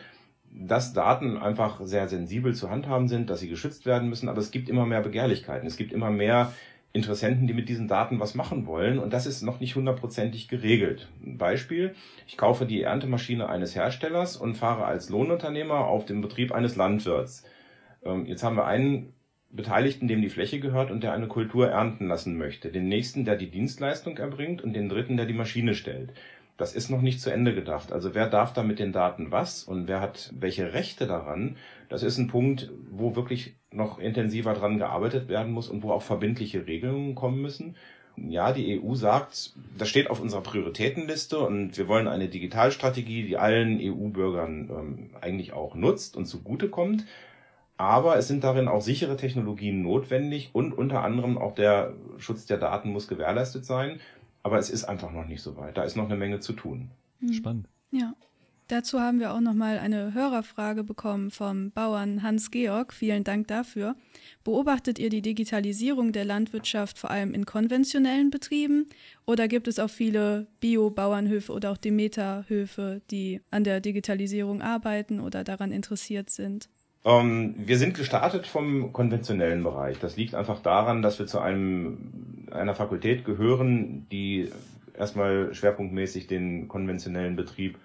dass Daten einfach sehr sensibel zu handhaben sind, dass sie geschützt werden müssen, aber es gibt immer mehr Begehrlichkeiten. Es gibt immer mehr Interessenten, die mit diesen Daten was machen wollen und das ist noch nicht hundertprozentig geregelt. Beispiel, ich kaufe die Erntemaschine eines Herstellers und fahre als Lohnunternehmer auf den Betrieb eines Landwirts. Ähm, jetzt haben wir einen Beteiligten, dem die Fläche gehört und der eine Kultur ernten lassen möchte, den nächsten, der die Dienstleistung erbringt und den dritten, der die Maschine stellt. Das ist noch nicht zu Ende gedacht. Also wer darf da mit den Daten was und wer hat welche Rechte daran? Das ist ein Punkt, wo wirklich noch intensiver dran gearbeitet werden muss und wo auch verbindliche Regelungen kommen müssen. Ja, die EU sagt, das steht auf unserer Prioritätenliste und wir wollen eine Digitalstrategie, die allen EU-Bürgern ähm, eigentlich auch nutzt und zugutekommt. Aber es sind darin auch sichere Technologien notwendig und unter anderem auch der Schutz der Daten muss gewährleistet sein. Aber es ist einfach noch nicht so weit. Da ist noch eine Menge zu tun. Mhm. Spannend. Ja. Dazu haben wir auch noch mal eine Hörerfrage bekommen vom Bauern Hans Georg. Vielen Dank dafür. Beobachtet ihr die Digitalisierung der Landwirtschaft vor allem in konventionellen Betrieben oder gibt es auch viele Bio-Bauernhöfe oder auch Demeter-Höfe, die an der Digitalisierung arbeiten oder daran interessiert sind? Ähm, wir sind gestartet vom konventionellen Bereich. Das liegt einfach daran, dass wir zu einem, einer Fakultät gehören, die erstmal schwerpunktmäßig den konventionellen Betrieb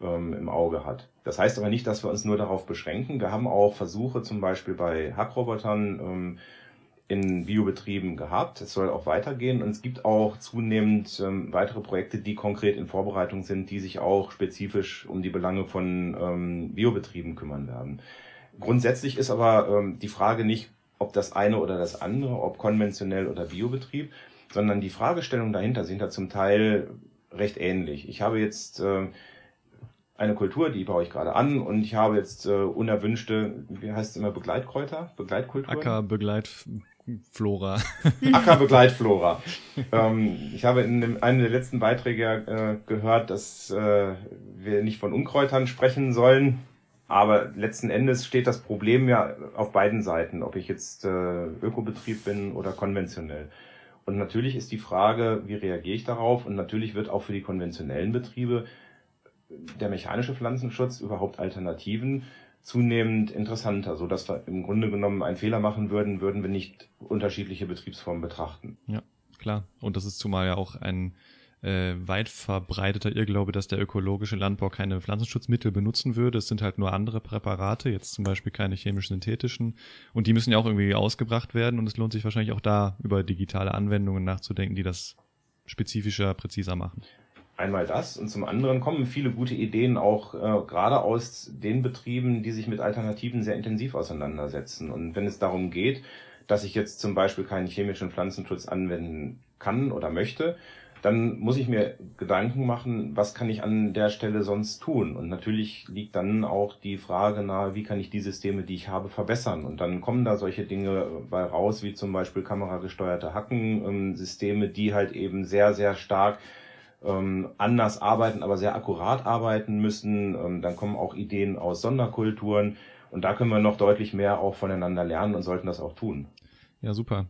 ähm, im Auge hat. Das heißt aber nicht, dass wir uns nur darauf beschränken. Wir haben auch Versuche zum Beispiel bei Hackrobotern ähm, in Biobetrieben gehabt. Es soll auch weitergehen und es gibt auch zunehmend ähm, weitere Projekte, die konkret in Vorbereitung sind, die sich auch spezifisch um die Belange von ähm, Biobetrieben kümmern werden. Grundsätzlich ist aber ähm, die Frage nicht, ob das eine oder das andere, ob konventionell oder Biobetrieb, sondern die Fragestellungen dahinter sind ja zum Teil recht ähnlich. Ich habe jetzt äh, eine Kultur, die baue ich gerade an und ich habe jetzt äh, unerwünschte, wie heißt es immer, Begleitkräuter, Begleitkultur? Ackerbegleitflora. Ackerbegleitflora. ähm, ich habe in dem, einem der letzten Beiträge äh, gehört, dass äh, wir nicht von Unkräutern sprechen sollen, aber letzten Endes steht das Problem ja auf beiden Seiten, ob ich jetzt äh, Ökobetrieb bin oder konventionell. Und natürlich ist die Frage, wie reagiere ich darauf? Und natürlich wird auch für die konventionellen Betriebe der mechanische Pflanzenschutz, überhaupt Alternativen zunehmend interessanter, so dass wir im Grunde genommen einen Fehler machen würden, würden wir nicht unterschiedliche Betriebsformen betrachten. Ja, klar. Und das ist zumal ja auch ein äh, weit verbreiteter Irrglaube, dass der ökologische Landbau keine Pflanzenschutzmittel benutzen würde. Es sind halt nur andere Präparate, jetzt zum Beispiel keine chemisch-synthetischen. Und die müssen ja auch irgendwie ausgebracht werden. Und es lohnt sich wahrscheinlich auch da über digitale Anwendungen nachzudenken, die das spezifischer, präziser machen. Einmal das und zum anderen kommen viele gute Ideen auch äh, gerade aus den Betrieben, die sich mit Alternativen sehr intensiv auseinandersetzen. Und wenn es darum geht, dass ich jetzt zum Beispiel keinen chemischen Pflanzenschutz anwenden kann oder möchte, dann muss ich mir Gedanken machen, was kann ich an der Stelle sonst tun? Und natürlich liegt dann auch die Frage nahe, wie kann ich die Systeme, die ich habe, verbessern? Und dann kommen da solche Dinge bei raus, wie zum Beispiel kameragesteuerte Hackensysteme, ähm, die halt eben sehr, sehr stark ähm, anders arbeiten, aber sehr akkurat arbeiten müssen. Ähm, dann kommen auch Ideen aus Sonderkulturen und da können wir noch deutlich mehr auch voneinander lernen und sollten das auch tun. Ja, super.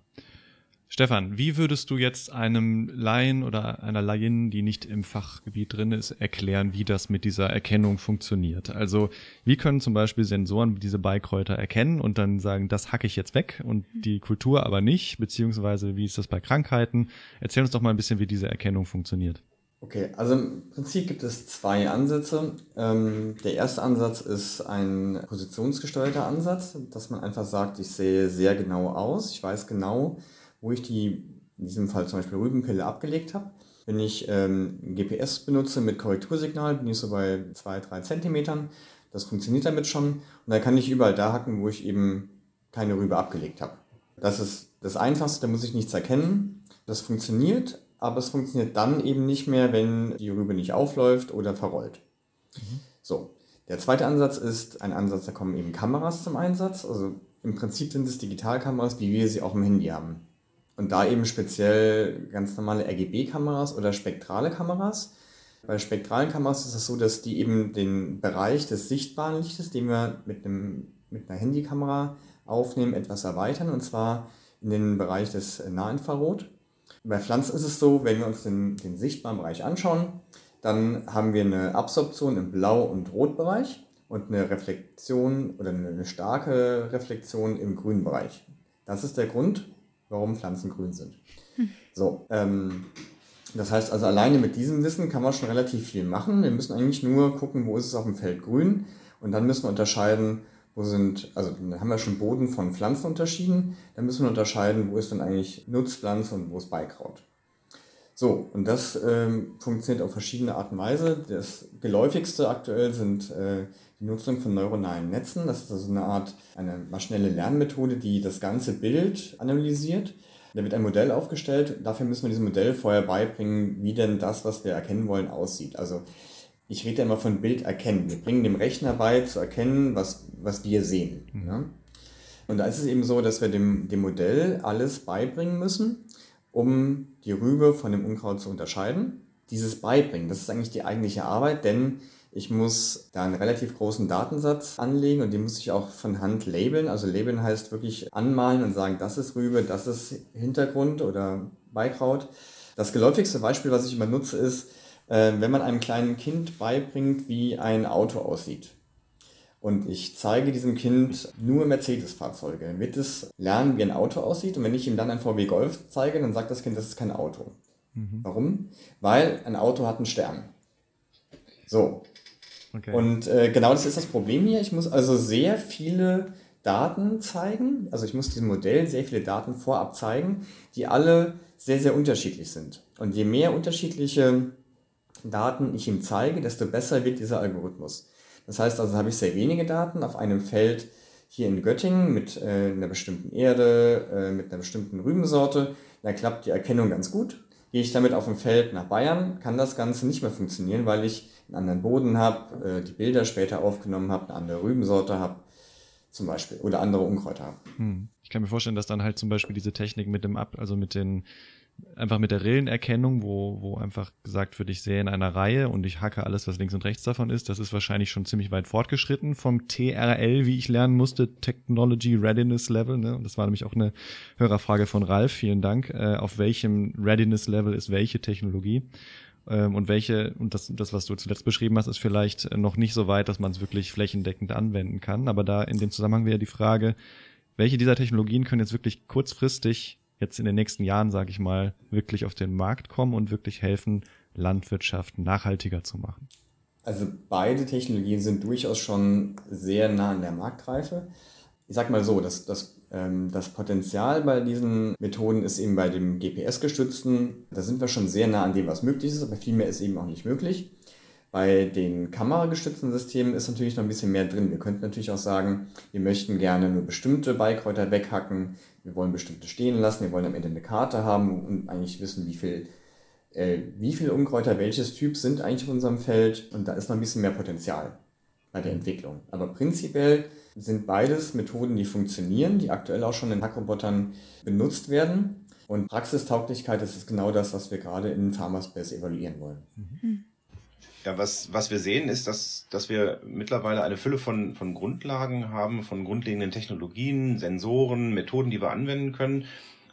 Stefan, wie würdest du jetzt einem Laien oder einer Laien, die nicht im Fachgebiet drin ist, erklären, wie das mit dieser Erkennung funktioniert? Also, wie können zum Beispiel Sensoren diese Beikräuter erkennen und dann sagen, das hacke ich jetzt weg und die Kultur aber nicht, beziehungsweise wie ist das bei Krankheiten? Erzähl uns doch mal ein bisschen, wie diese Erkennung funktioniert. Okay, also im Prinzip gibt es zwei Ansätze. Ähm, der erste Ansatz ist ein positionsgesteuerter Ansatz, dass man einfach sagt, ich sehe sehr genau aus, ich weiß genau, wo ich die, in diesem Fall zum Beispiel Rübenpille abgelegt habe. Wenn ich ähm, GPS benutze mit Korrektursignal, bin ich so bei 2-3 Zentimetern. Das funktioniert damit schon. Und dann kann ich überall da hacken, wo ich eben keine Rübe abgelegt habe. Das ist das Einfachste, da muss ich nichts erkennen. Das funktioniert, aber es funktioniert dann eben nicht mehr, wenn die Rübe nicht aufläuft oder verrollt. Mhm. So. Der zweite Ansatz ist ein Ansatz, da kommen eben Kameras zum Einsatz. Also im Prinzip sind es Digitalkameras, wie wir sie auch im Handy haben. Und da eben speziell ganz normale RGB-Kameras oder spektrale Kameras. Bei spektralen Kameras ist es so, dass die eben den Bereich des sichtbaren Lichtes, den wir mit, einem, mit einer Handykamera aufnehmen, etwas erweitern. Und zwar in den Bereich des Nahinfrarot. Bei Pflanzen ist es so, wenn wir uns den, den sichtbaren Bereich anschauen, dann haben wir eine Absorption im Blau- und Rotbereich und eine Reflexion oder eine starke Reflexion im grünen Bereich. Das ist der Grund, warum Pflanzen grün sind. Hm. So, ähm, das heißt also, alleine mit diesem Wissen kann man schon relativ viel machen. Wir müssen eigentlich nur gucken, wo ist es auf dem Feld grün und dann müssen wir unterscheiden, wo sind, also dann haben wir schon Boden von Pflanzen unterschieden, dann müssen wir unterscheiden, wo ist dann eigentlich Nutzpflanze und wo ist Beikraut. So, und das ähm, funktioniert auf verschiedene Art und Weise. Das geläufigste aktuell sind äh, die Nutzung von neuronalen Netzen. Das ist also eine Art, eine maschinelle Lernmethode, die das ganze Bild analysiert. Da wird ein Modell aufgestellt. Dafür müssen wir diesem Modell vorher beibringen, wie denn das, was wir erkennen wollen, aussieht. Also ich rede ja immer von Bild erkennen. Wir bringen dem Rechner bei, zu erkennen, was, was wir sehen. Mhm. Ja? Und da ist es eben so, dass wir dem, dem Modell alles beibringen müssen, um die Rübe von dem Unkraut zu unterscheiden. Dieses Beibringen, das ist eigentlich die eigentliche Arbeit, denn ich muss da einen relativ großen Datensatz anlegen und den muss ich auch von Hand labeln. Also labeln heißt wirklich anmalen und sagen, das ist Rübe, das ist Hintergrund oder Beikraut. Das geläufigste Beispiel, was ich immer nutze, ist, äh, wenn man einem kleinen Kind beibringt, wie ein Auto aussieht. Und ich zeige diesem Kind nur Mercedes-Fahrzeuge, wird es lernen, wie ein Auto aussieht. Und wenn ich ihm dann ein VW Golf zeige, dann sagt das Kind, das ist kein Auto. Mhm. Warum? Weil ein Auto hat einen Stern. So. Okay. Und äh, genau das ist das Problem hier. Ich muss also sehr viele Daten zeigen. Also ich muss diesem Modell sehr viele Daten vorab zeigen, die alle sehr, sehr unterschiedlich sind. Und je mehr unterschiedliche Daten ich ihm zeige, desto besser wird dieser Algorithmus. Das heißt also, habe ich sehr wenige Daten auf einem Feld hier in Göttingen mit äh, einer bestimmten Erde, äh, mit einer bestimmten Rübensorte, dann klappt die Erkennung ganz gut. Gehe ich damit auf dem Feld nach Bayern, kann das Ganze nicht mehr funktionieren, weil ich einen anderen Boden habe, äh, die Bilder später aufgenommen habe, eine andere Rübensorte habe, zum Beispiel, oder andere Unkräuter habe. Hm. Ich kann mir vorstellen, dass dann halt zum Beispiel diese Technik mit dem Ab, also mit den einfach mit der Rillenerkennung, wo, wo einfach gesagt wird, ich sehe in einer Reihe und ich hacke alles, was links und rechts davon ist. Das ist wahrscheinlich schon ziemlich weit fortgeschritten vom TRL, wie ich lernen musste, Technology Readiness Level. Ne? Und das war nämlich auch eine Hörerfrage von Ralf. Vielen Dank. Äh, auf welchem Readiness Level ist welche Technologie? Ähm, und welche, und das, das, was du zuletzt beschrieben hast, ist vielleicht noch nicht so weit, dass man es wirklich flächendeckend anwenden kann. Aber da in dem Zusammenhang wäre die Frage, welche dieser Technologien können jetzt wirklich kurzfristig jetzt in den nächsten Jahren, sage ich mal, wirklich auf den Markt kommen und wirklich helfen, Landwirtschaft nachhaltiger zu machen? Also beide Technologien sind durchaus schon sehr nah an der Marktreife. Ich sag mal so, dass das, ähm, das Potenzial bei diesen Methoden ist eben bei dem GPS-gestützten, da sind wir schon sehr nah an dem, was möglich ist, aber viel mehr ist eben auch nicht möglich. Bei den kameragestützten Systemen ist natürlich noch ein bisschen mehr drin. Wir könnten natürlich auch sagen, wir möchten gerne nur bestimmte Beikräuter weghacken, wir wollen bestimmte stehen lassen, wir wollen am Ende eine Karte haben und eigentlich wissen, wie viel, äh, wie viele Unkräuter welches Typ sind eigentlich auf unserem Feld und da ist noch ein bisschen mehr Potenzial bei der Entwicklung. Aber prinzipiell sind beides Methoden, die funktionieren, die aktuell auch schon in Hackrobotern benutzt werden. Und Praxistauglichkeit, das ist genau das, was wir gerade in Pharmaspace evaluieren wollen. Mhm. Ja, was, was wir sehen, ist, dass, dass wir mittlerweile eine Fülle von, von Grundlagen haben, von grundlegenden Technologien, Sensoren, Methoden, die wir anwenden können.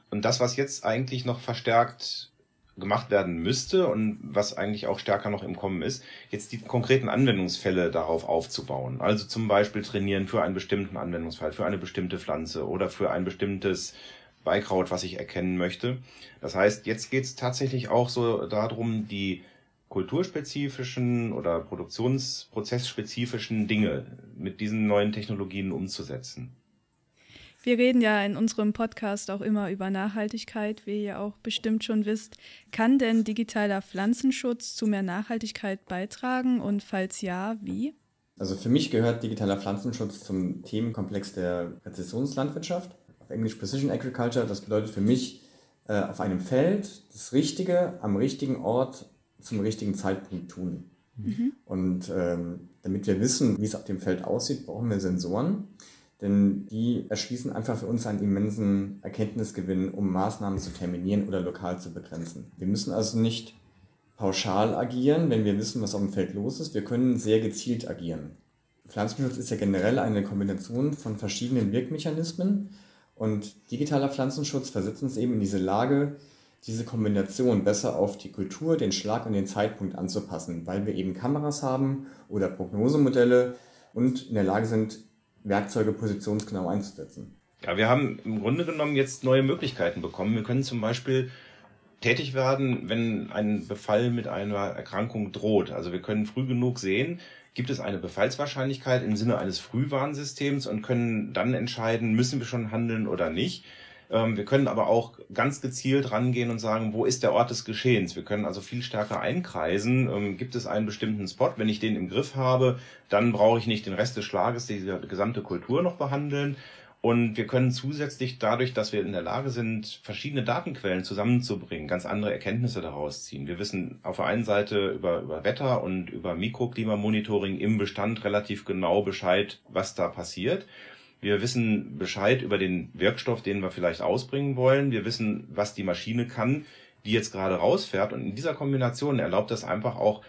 Und das, was jetzt eigentlich noch verstärkt gemacht werden müsste und was eigentlich auch stärker noch im Kommen ist, jetzt die konkreten Anwendungsfälle darauf aufzubauen. Also zum Beispiel trainieren für einen bestimmten Anwendungsfall, für eine bestimmte Pflanze oder für ein bestimmtes Beikraut, was ich erkennen möchte. Das heißt, jetzt geht es tatsächlich auch so darum, die kulturspezifischen oder produktionsprozessspezifischen Dinge mit diesen neuen Technologien umzusetzen. Wir reden ja in unserem Podcast auch immer über Nachhaltigkeit, wie ihr auch bestimmt schon wisst. Kann denn digitaler Pflanzenschutz zu mehr Nachhaltigkeit beitragen und falls ja, wie? Also für mich gehört digitaler Pflanzenschutz zum Themenkomplex der Präzisionslandwirtschaft, auf Englisch Precision Agriculture. Das bedeutet für mich, äh, auf einem Feld das Richtige am richtigen Ort zum richtigen Zeitpunkt tun. Mhm. Und ähm, damit wir wissen, wie es auf dem Feld aussieht, brauchen wir Sensoren, denn die erschließen einfach für uns einen immensen Erkenntnisgewinn, um Maßnahmen zu terminieren oder lokal zu begrenzen. Wir müssen also nicht pauschal agieren, wenn wir wissen, was auf dem Feld los ist. Wir können sehr gezielt agieren. Pflanzenschutz ist ja generell eine Kombination von verschiedenen Wirkmechanismen und digitaler Pflanzenschutz versetzt uns eben in diese Lage, diese Kombination besser auf die Kultur, den Schlag und den Zeitpunkt anzupassen, weil wir eben Kameras haben oder Prognosemodelle und in der Lage sind, Werkzeuge positionsgenau einzusetzen. Ja, wir haben im Grunde genommen jetzt neue Möglichkeiten bekommen. Wir können zum Beispiel tätig werden, wenn ein Befall mit einer Erkrankung droht. Also wir können früh genug sehen, gibt es eine Befallswahrscheinlichkeit im Sinne eines Frühwarnsystems und können dann entscheiden, müssen wir schon handeln oder nicht. Ähm, wir können aber auch ganz gezielt rangehen und sagen, wo ist der Ort des Geschehens? Wir können also viel stärker einkreisen. Ähm, gibt es einen bestimmten Spot? Wenn ich den im Griff habe, dann brauche ich nicht den Rest des Schlages, die gesamte Kultur noch behandeln. Und wir können zusätzlich dadurch, dass wir in der Lage sind, verschiedene Datenquellen zusammenzubringen, ganz andere Erkenntnisse daraus ziehen. Wir wissen auf der einen Seite über, über Wetter und über Mikroklimamonitoring im Bestand relativ genau Bescheid, was da passiert. Wir wissen Bescheid über den Wirkstoff, den wir vielleicht ausbringen wollen. Wir wissen, was die Maschine kann, die jetzt gerade rausfährt. Und in dieser Kombination erlaubt das einfach auch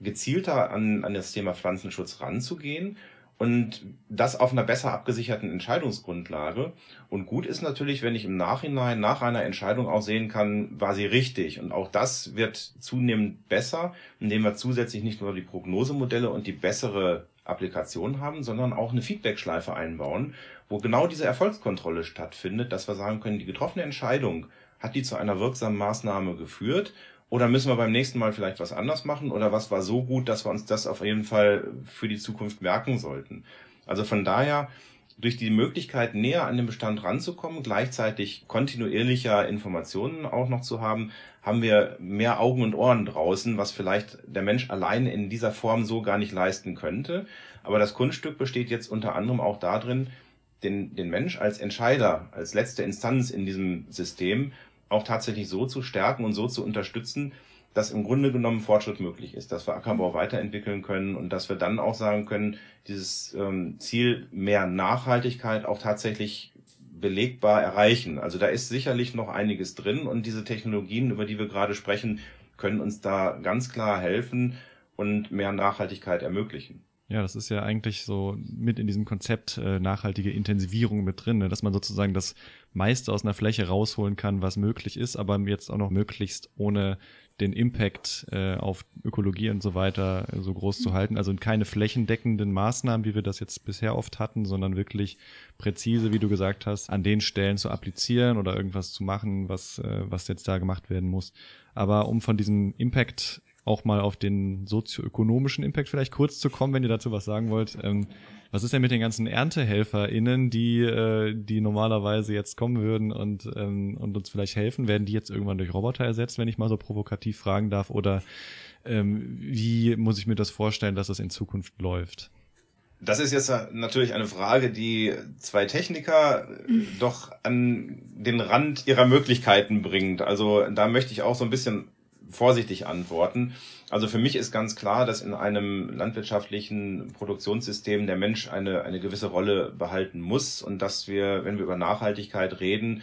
gezielter an, an das Thema Pflanzenschutz ranzugehen und das auf einer besser abgesicherten Entscheidungsgrundlage. Und gut ist natürlich, wenn ich im Nachhinein nach einer Entscheidung auch sehen kann, war sie richtig. Und auch das wird zunehmend besser, indem wir zusätzlich nicht nur die Prognosemodelle und die bessere Applikation haben, sondern auch eine Feedback-Schleife einbauen, wo genau diese Erfolgskontrolle stattfindet, dass wir sagen können, die getroffene Entscheidung hat die zu einer wirksamen Maßnahme geführt oder müssen wir beim nächsten Mal vielleicht was anders machen oder was war so gut, dass wir uns das auf jeden Fall für die Zukunft merken sollten. Also von daher durch die Möglichkeit, näher an den Bestand ranzukommen, gleichzeitig kontinuierlicher Informationen auch noch zu haben, haben wir mehr Augen und Ohren draußen, was vielleicht der Mensch allein in dieser Form so gar nicht leisten könnte. Aber das Kunststück besteht jetzt unter anderem auch darin, den, den Mensch als Entscheider, als letzte Instanz in diesem System auch tatsächlich so zu stärken und so zu unterstützen, dass im Grunde genommen Fortschritt möglich ist, dass wir Ackerbau weiterentwickeln können und dass wir dann auch sagen können, dieses ähm, Ziel mehr Nachhaltigkeit auch tatsächlich belegbar erreichen. Also da ist sicherlich noch einiges drin und diese Technologien, über die wir gerade sprechen, können uns da ganz klar helfen und mehr Nachhaltigkeit ermöglichen. Ja, das ist ja eigentlich so mit in diesem Konzept äh, nachhaltige Intensivierung mit drin, ne? dass man sozusagen das meiste aus einer Fläche rausholen kann, was möglich ist, aber jetzt auch noch möglichst ohne den Impact äh, auf Ökologie und so weiter so groß zu halten. Also keine flächendeckenden Maßnahmen, wie wir das jetzt bisher oft hatten, sondern wirklich präzise, wie du gesagt hast, an den Stellen zu applizieren oder irgendwas zu machen, was, äh, was jetzt da gemacht werden muss. Aber um von diesem Impact auch mal auf den sozioökonomischen Impact vielleicht kurz zu kommen, wenn ihr dazu was sagen wollt. Ähm, was ist denn mit den ganzen ErntehelferInnen, die, äh, die normalerweise jetzt kommen würden und, ähm, und uns vielleicht helfen? Werden die jetzt irgendwann durch Roboter ersetzt, wenn ich mal so provokativ fragen darf? Oder ähm, wie muss ich mir das vorstellen, dass das in Zukunft läuft? Das ist jetzt natürlich eine Frage, die zwei Techniker doch an den Rand ihrer Möglichkeiten bringt. Also da möchte ich auch so ein bisschen vorsichtig antworten. Also für mich ist ganz klar, dass in einem landwirtschaftlichen Produktionssystem der Mensch eine, eine gewisse Rolle behalten muss und dass wir, wenn wir über Nachhaltigkeit reden,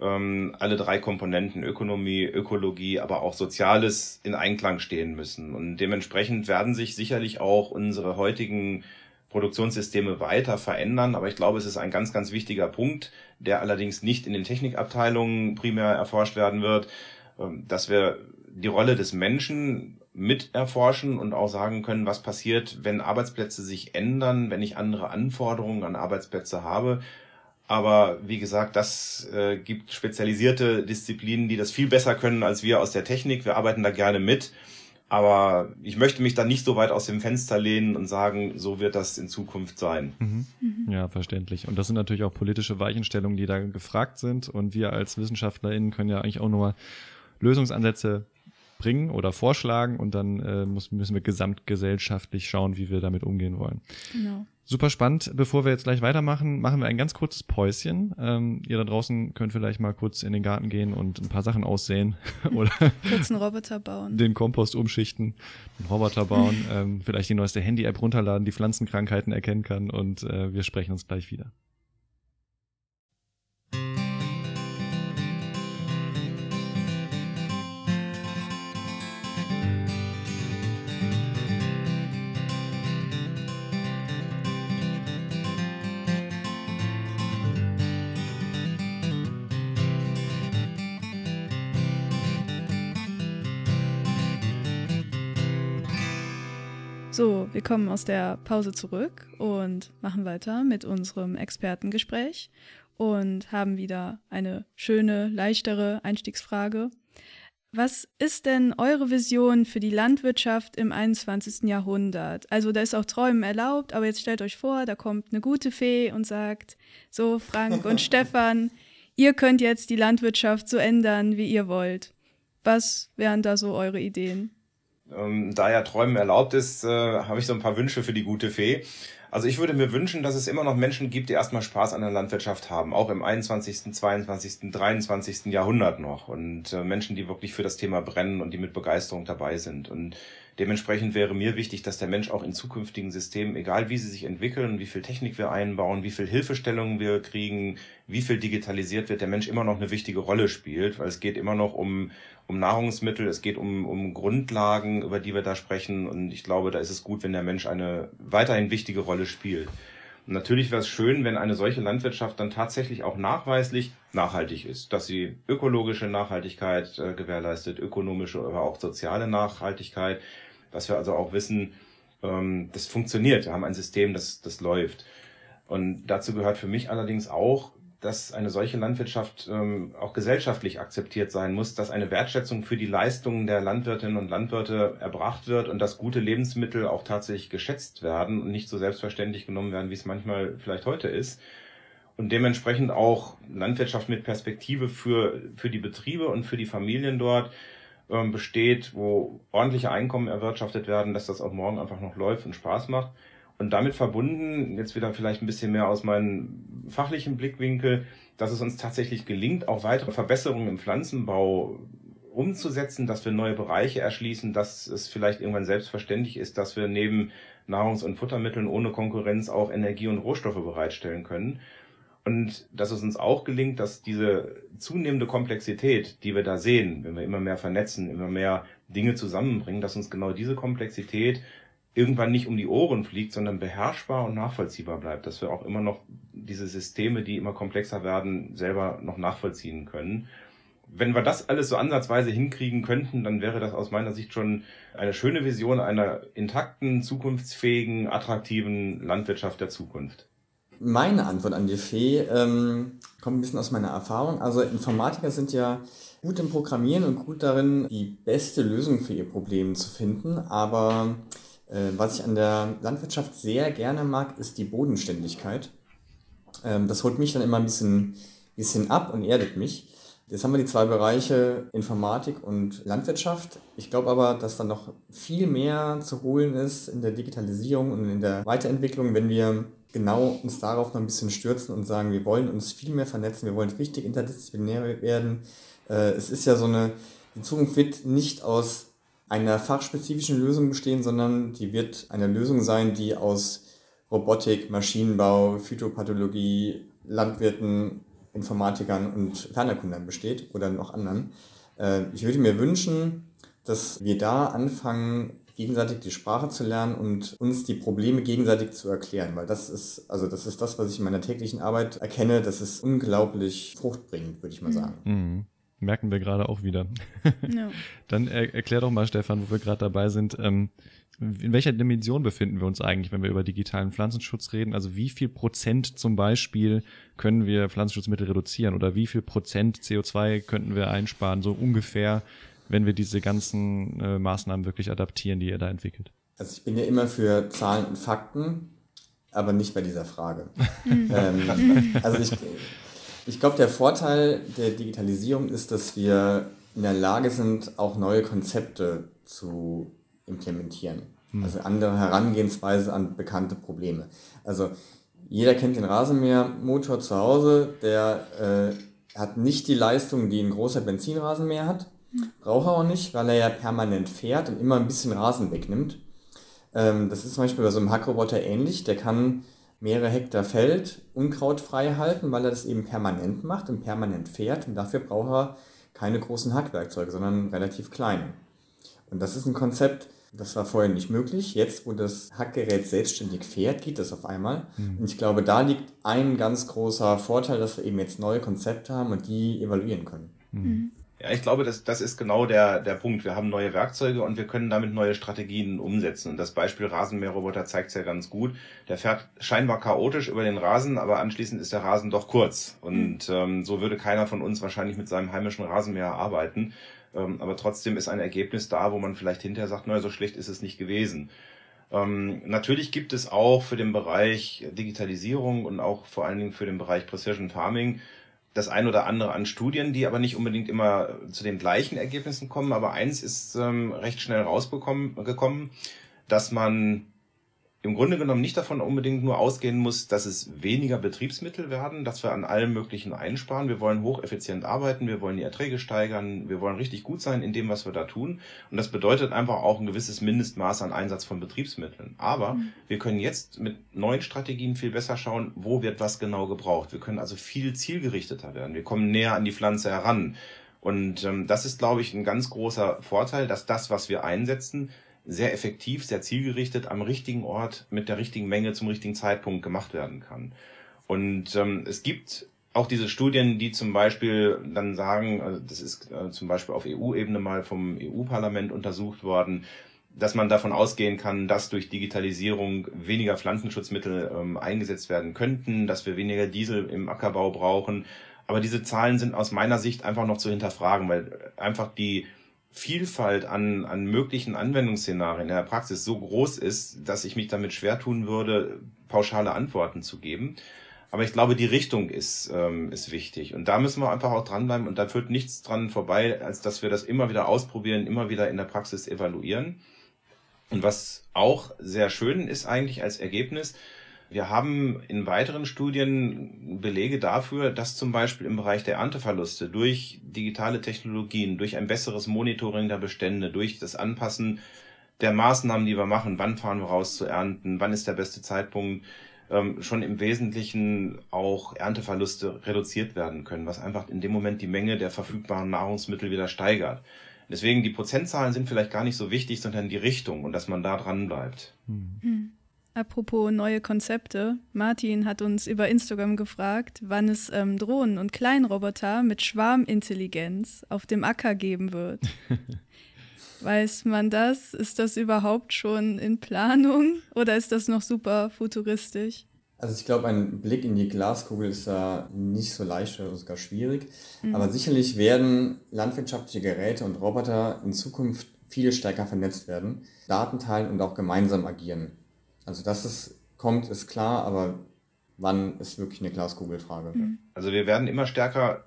ähm, alle drei Komponenten Ökonomie, Ökologie, aber auch Soziales in Einklang stehen müssen. Und dementsprechend werden sich sicherlich auch unsere heutigen Produktionssysteme weiter verändern. Aber ich glaube, es ist ein ganz, ganz wichtiger Punkt, der allerdings nicht in den Technikabteilungen primär erforscht werden wird, ähm, dass wir die Rolle des Menschen mit erforschen und auch sagen können, was passiert, wenn Arbeitsplätze sich ändern, wenn ich andere Anforderungen an Arbeitsplätze habe. Aber wie gesagt, das äh, gibt spezialisierte Disziplinen, die das viel besser können als wir aus der Technik. Wir arbeiten da gerne mit. Aber ich möchte mich da nicht so weit aus dem Fenster lehnen und sagen, so wird das in Zukunft sein. Mhm. Mhm. Ja, verständlich. Und das sind natürlich auch politische Weichenstellungen, die da gefragt sind. Und wir als WissenschaftlerInnen können ja eigentlich auch nur Lösungsansätze bringen oder vorschlagen und dann äh, muss, müssen wir gesamtgesellschaftlich schauen, wie wir damit umgehen wollen. Genau. Super spannend. Bevor wir jetzt gleich weitermachen, machen wir ein ganz kurzes Päuschen. Ähm, ihr da draußen könnt vielleicht mal kurz in den Garten gehen und ein paar Sachen aussehen oder kurz einen Roboter bauen. Den Kompost umschichten, einen Roboter bauen, ähm, vielleicht die neueste Handy-App runterladen, die Pflanzenkrankheiten erkennen kann und äh, wir sprechen uns gleich wieder. So, wir kommen aus der Pause zurück und machen weiter mit unserem Expertengespräch und haben wieder eine schöne, leichtere Einstiegsfrage. Was ist denn eure Vision für die Landwirtschaft im 21. Jahrhundert? Also da ist auch Träumen erlaubt, aber jetzt stellt euch vor, da kommt eine gute Fee und sagt, so Frank und Stefan, ihr könnt jetzt die Landwirtschaft so ändern, wie ihr wollt. Was wären da so eure Ideen? Ähm, da ja Träumen erlaubt ist, äh, habe ich so ein paar Wünsche für die gute Fee. Also ich würde mir wünschen, dass es immer noch Menschen gibt, die erstmal Spaß an der Landwirtschaft haben, auch im 21., 22., 23. Jahrhundert noch und äh, Menschen, die wirklich für das Thema brennen und die mit Begeisterung dabei sind. Und dementsprechend wäre mir wichtig, dass der Mensch auch in zukünftigen Systemen, egal wie sie sich entwickeln, wie viel Technik wir einbauen, wie viel Hilfestellungen wir kriegen, wie viel digitalisiert wird, der Mensch immer noch eine wichtige Rolle spielt, weil es geht immer noch um um Nahrungsmittel, es geht um, um Grundlagen, über die wir da sprechen. Und ich glaube, da ist es gut, wenn der Mensch eine weiterhin wichtige Rolle spielt. Und natürlich wäre es schön, wenn eine solche Landwirtschaft dann tatsächlich auch nachweislich nachhaltig ist, dass sie ökologische Nachhaltigkeit äh, gewährleistet, ökonomische, aber auch soziale Nachhaltigkeit, dass wir also auch wissen, ähm, das funktioniert. Wir haben ein System, das, das läuft. Und dazu gehört für mich allerdings auch, dass eine solche Landwirtschaft ähm, auch gesellschaftlich akzeptiert sein muss, dass eine Wertschätzung für die Leistungen der Landwirtinnen und Landwirte erbracht wird und dass gute Lebensmittel auch tatsächlich geschätzt werden und nicht so selbstverständlich genommen werden, wie es manchmal vielleicht heute ist. Und dementsprechend auch Landwirtschaft mit Perspektive für, für die Betriebe und für die Familien dort ähm, besteht, wo ordentliche Einkommen erwirtschaftet werden, dass das auch morgen einfach noch läuft und Spaß macht. Und damit verbunden, jetzt wieder vielleicht ein bisschen mehr aus meinem fachlichen Blickwinkel, dass es uns tatsächlich gelingt, auch weitere Verbesserungen im Pflanzenbau umzusetzen, dass wir neue Bereiche erschließen, dass es vielleicht irgendwann selbstverständlich ist, dass wir neben Nahrungs- und Futtermitteln ohne Konkurrenz auch Energie und Rohstoffe bereitstellen können. Und dass es uns auch gelingt, dass diese zunehmende Komplexität, die wir da sehen, wenn wir immer mehr vernetzen, immer mehr Dinge zusammenbringen, dass uns genau diese Komplexität irgendwann nicht um die Ohren fliegt, sondern beherrschbar und nachvollziehbar bleibt, dass wir auch immer noch diese Systeme, die immer komplexer werden, selber noch nachvollziehen können. Wenn wir das alles so ansatzweise hinkriegen könnten, dann wäre das aus meiner Sicht schon eine schöne Vision einer intakten, zukunftsfähigen, attraktiven Landwirtschaft der Zukunft. Meine Antwort an die Fee ähm, kommt ein bisschen aus meiner Erfahrung. Also Informatiker sind ja gut im Programmieren und gut darin, die beste Lösung für ihr Problem zu finden, aber äh, was ich an der Landwirtschaft sehr gerne mag, ist die Bodenständigkeit. Ähm, das holt mich dann immer ein bisschen, bisschen ab und erdet mich. Jetzt haben wir die zwei Bereiche Informatik und Landwirtschaft. Ich glaube aber, dass da noch viel mehr zu holen ist in der Digitalisierung und in der Weiterentwicklung, wenn wir genau uns darauf noch ein bisschen stürzen und sagen, wir wollen uns viel mehr vernetzen, wir wollen richtig interdisziplinär werden. Äh, es ist ja so eine, die Zukunft wird nicht aus einer fachspezifischen Lösung bestehen, sondern die wird eine Lösung sein, die aus Robotik, Maschinenbau, Phytopathologie, Landwirten, Informatikern und Fernerkundern besteht oder noch anderen. Äh, ich würde mir wünschen, dass wir da anfangen, gegenseitig die Sprache zu lernen und uns die Probleme gegenseitig zu erklären, weil das ist, also das ist das, was ich in meiner täglichen Arbeit erkenne, das ist unglaublich fruchtbringend, würde ich mal sagen. Mhm. Merken wir gerade auch wieder. Ja. Dann er, erklär doch mal, Stefan, wo wir gerade dabei sind. Ähm, in welcher Dimension befinden wir uns eigentlich, wenn wir über digitalen Pflanzenschutz reden? Also wie viel Prozent zum Beispiel können wir Pflanzenschutzmittel reduzieren oder wie viel Prozent CO2 könnten wir einsparen, so ungefähr, wenn wir diese ganzen äh, Maßnahmen wirklich adaptieren, die ihr da entwickelt? Also ich bin ja immer für Zahlen und Fakten, aber nicht bei dieser Frage. ähm, also ich, ich glaube, der Vorteil der Digitalisierung ist, dass wir in der Lage sind, auch neue Konzepte zu implementieren. Hm. Also andere Herangehensweise an bekannte Probleme. Also jeder kennt den Rasenmähermotor zu Hause, der äh, hat nicht die Leistung, die ein großer Benzinrasenmäher hat. Braucht er auch nicht, weil er ja permanent fährt und immer ein bisschen Rasen wegnimmt. Ähm, das ist zum Beispiel bei so einem Hackroboter ähnlich. Der kann mehrere Hektar Feld unkrautfrei halten, weil er das eben permanent macht und permanent fährt. Und dafür braucht er keine großen Hackwerkzeuge, sondern relativ kleine. Und das ist ein Konzept, das war vorher nicht möglich. Jetzt, wo das Hackgerät selbstständig fährt, geht das auf einmal. Mhm. Und ich glaube, da liegt ein ganz großer Vorteil, dass wir eben jetzt neue Konzepte haben und die evaluieren können. Mhm. Ja, ich glaube, das, das ist genau der, der Punkt. Wir haben neue Werkzeuge und wir können damit neue Strategien umsetzen. Und das Beispiel Rasenmäherroboter zeigt es ja ganz gut. Der fährt scheinbar chaotisch über den Rasen, aber anschließend ist der Rasen doch kurz. Und mhm. ähm, so würde keiner von uns wahrscheinlich mit seinem heimischen Rasenmäher arbeiten. Ähm, aber trotzdem ist ein Ergebnis da, wo man vielleicht hinterher sagt, naja, so schlecht ist es nicht gewesen. Ähm, natürlich gibt es auch für den Bereich Digitalisierung und auch vor allen Dingen für den Bereich Precision Farming das ein oder andere an Studien, die aber nicht unbedingt immer zu den gleichen Ergebnissen kommen. Aber eins ist ähm, recht schnell rausgekommen, dass man im Grunde genommen nicht davon unbedingt nur ausgehen muss, dass es weniger Betriebsmittel werden, dass wir an allem Möglichen einsparen. Wir wollen hocheffizient arbeiten, wir wollen die Erträge steigern, wir wollen richtig gut sein in dem, was wir da tun. Und das bedeutet einfach auch ein gewisses Mindestmaß an Einsatz von Betriebsmitteln. Aber mhm. wir können jetzt mit neuen Strategien viel besser schauen, wo wird was genau gebraucht. Wir können also viel zielgerichteter werden. Wir kommen näher an die Pflanze heran. Und ähm, das ist, glaube ich, ein ganz großer Vorteil, dass das, was wir einsetzen, sehr effektiv, sehr zielgerichtet am richtigen Ort mit der richtigen Menge zum richtigen Zeitpunkt gemacht werden kann. Und ähm, es gibt auch diese Studien, die zum Beispiel dann sagen, also das ist äh, zum Beispiel auf EU-Ebene mal vom EU-Parlament untersucht worden, dass man davon ausgehen kann, dass durch Digitalisierung weniger Pflanzenschutzmittel ähm, eingesetzt werden könnten, dass wir weniger Diesel im Ackerbau brauchen. Aber diese Zahlen sind aus meiner Sicht einfach noch zu hinterfragen, weil einfach die Vielfalt an, an möglichen Anwendungsszenarien in der Praxis so groß ist, dass ich mich damit schwer tun würde, pauschale Antworten zu geben. Aber ich glaube, die Richtung ist, ähm, ist wichtig. Und da müssen wir einfach auch dranbleiben. Und da führt nichts dran vorbei, als dass wir das immer wieder ausprobieren, immer wieder in der Praxis evaluieren. Und was auch sehr schön ist eigentlich als Ergebnis, wir haben in weiteren Studien Belege dafür, dass zum Beispiel im Bereich der Ernteverluste durch digitale Technologien, durch ein besseres Monitoring der Bestände, durch das Anpassen der Maßnahmen, die wir machen, wann fahren wir raus zu ernten, wann ist der beste Zeitpunkt, ähm, schon im Wesentlichen auch Ernteverluste reduziert werden können, was einfach in dem Moment die Menge der verfügbaren Nahrungsmittel wieder steigert. Deswegen die Prozentzahlen sind vielleicht gar nicht so wichtig, sondern die Richtung und dass man da dran bleibt. Hm. Apropos neue Konzepte. Martin hat uns über Instagram gefragt, wann es ähm, Drohnen und Kleinroboter mit Schwarmintelligenz auf dem Acker geben wird. Weiß man das? Ist das überhaupt schon in Planung oder ist das noch super futuristisch? Also ich glaube, ein Blick in die Glaskugel ist da nicht so leicht oder sogar schwierig. Mhm. Aber sicherlich werden landwirtschaftliche Geräte und Roboter in Zukunft viel stärker vernetzt werden, Daten teilen und auch gemeinsam agieren. Also dass es kommt, ist klar, aber wann ist wirklich eine Glaskugelfrage. Mhm. Also wir werden immer stärker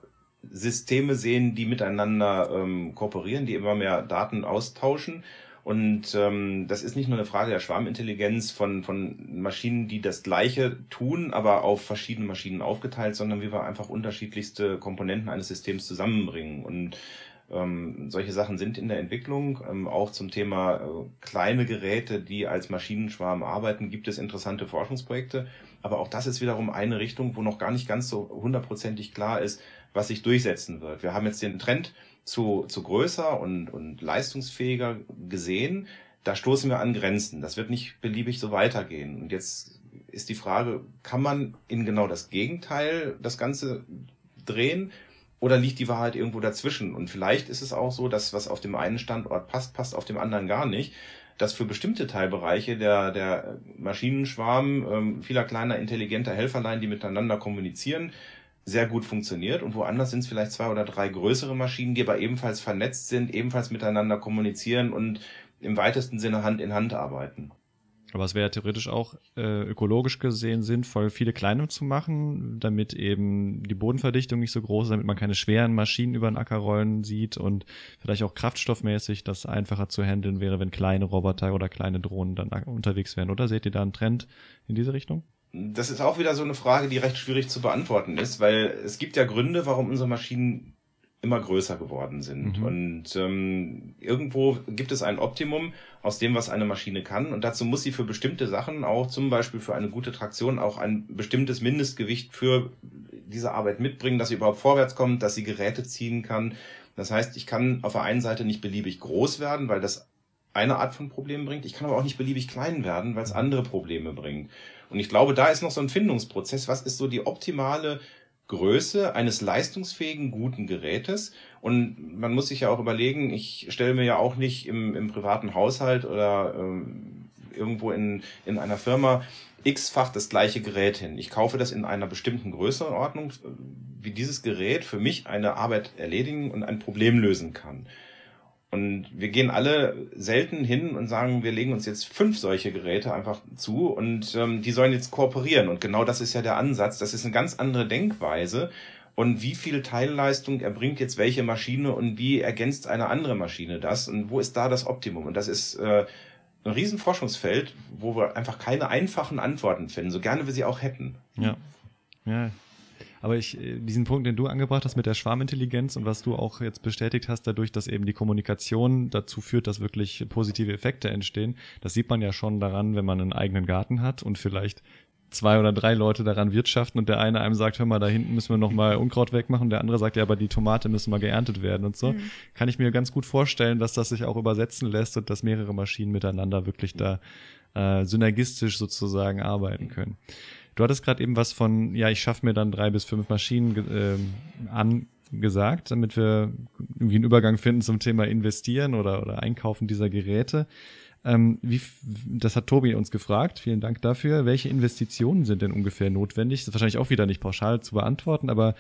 Systeme sehen, die miteinander ähm, kooperieren, die immer mehr Daten austauschen. Und ähm, das ist nicht nur eine Frage der Schwarmintelligenz von, von Maschinen, die das Gleiche tun, aber auf verschiedene Maschinen aufgeteilt, sondern wie wir einfach unterschiedlichste Komponenten eines Systems zusammenbringen. Und ähm, solche Sachen sind in der Entwicklung. Ähm, auch zum Thema äh, kleine Geräte, die als Maschinenschwarm arbeiten, gibt es interessante Forschungsprojekte. Aber auch das ist wiederum eine Richtung, wo noch gar nicht ganz so hundertprozentig klar ist, was sich durchsetzen wird. Wir haben jetzt den Trend zu, zu größer und, und leistungsfähiger gesehen. Da stoßen wir an Grenzen. Das wird nicht beliebig so weitergehen. Und jetzt ist die Frage, kann man in genau das Gegenteil das Ganze drehen? Oder liegt die Wahrheit irgendwo dazwischen? Und vielleicht ist es auch so, dass was auf dem einen Standort passt, passt auf dem anderen gar nicht. Dass für bestimmte Teilbereiche der, der Maschinenschwarm ähm, vieler kleiner, intelligenter Helferlein, die miteinander kommunizieren, sehr gut funktioniert. Und woanders sind es vielleicht zwei oder drei größere Maschinen, die aber ebenfalls vernetzt sind, ebenfalls miteinander kommunizieren und im weitesten Sinne Hand in Hand arbeiten. Aber es wäre theoretisch auch äh, ökologisch gesehen sinnvoll, viele kleine zu machen, damit eben die Bodenverdichtung nicht so groß ist, damit man keine schweren Maschinen über den Acker rollen sieht und vielleicht auch kraftstoffmäßig das einfacher zu handeln wäre, wenn kleine Roboter oder kleine Drohnen dann unterwegs wären. Oder seht ihr da einen Trend in diese Richtung? Das ist auch wieder so eine Frage, die recht schwierig zu beantworten ist, weil es gibt ja Gründe, warum unsere Maschinen immer größer geworden sind. Mhm. Und ähm, irgendwo gibt es ein Optimum aus dem, was eine Maschine kann. Und dazu muss sie für bestimmte Sachen, auch zum Beispiel für eine gute Traktion, auch ein bestimmtes Mindestgewicht für diese Arbeit mitbringen, dass sie überhaupt vorwärts kommt, dass sie Geräte ziehen kann. Das heißt, ich kann auf der einen Seite nicht beliebig groß werden, weil das eine Art von Problemen bringt. Ich kann aber auch nicht beliebig klein werden, weil es mhm. andere Probleme bringt. Und ich glaube, da ist noch so ein Findungsprozess. Was ist so die optimale Größe eines leistungsfähigen, guten Gerätes. Und man muss sich ja auch überlegen, ich stelle mir ja auch nicht im, im privaten Haushalt oder ähm, irgendwo in, in einer Firma x-fach das gleiche Gerät hin. Ich kaufe das in einer bestimmten Größenordnung, wie dieses Gerät für mich eine Arbeit erledigen und ein Problem lösen kann. Und wir gehen alle selten hin und sagen, wir legen uns jetzt fünf solche Geräte einfach zu und ähm, die sollen jetzt kooperieren. Und genau das ist ja der Ansatz. Das ist eine ganz andere Denkweise. Und wie viel Teilleistung erbringt jetzt welche Maschine und wie ergänzt eine andere Maschine das? Und wo ist da das Optimum? Und das ist äh, ein Riesenforschungsfeld, wo wir einfach keine einfachen Antworten finden, so gerne wir sie auch hätten. Ja. Ja, aber ich, äh, diesen Punkt, den du angebracht hast mit der Schwarmintelligenz und was du auch jetzt bestätigt hast, dadurch, dass eben die Kommunikation dazu führt, dass wirklich positive Effekte entstehen, das sieht man ja schon daran, wenn man einen eigenen Garten hat und vielleicht zwei oder drei Leute daran wirtschaften und der eine einem sagt, hör mal, da hinten müssen wir noch mal Unkraut wegmachen, der andere sagt, ja, aber die Tomate müssen mal geerntet werden und so, mhm. kann ich mir ganz gut vorstellen, dass das sich auch übersetzen lässt und dass mehrere Maschinen miteinander wirklich da äh, synergistisch sozusagen arbeiten können. Du hattest gerade eben was von, ja, ich schaffe mir dann drei bis fünf Maschinen äh, angesagt, damit wir irgendwie einen Übergang finden zum Thema Investieren oder, oder Einkaufen dieser Geräte. Ähm, wie, das hat Tobi uns gefragt. Vielen Dank dafür. Welche Investitionen sind denn ungefähr notwendig? Das ist wahrscheinlich auch wieder nicht pauschal zu beantworten, aber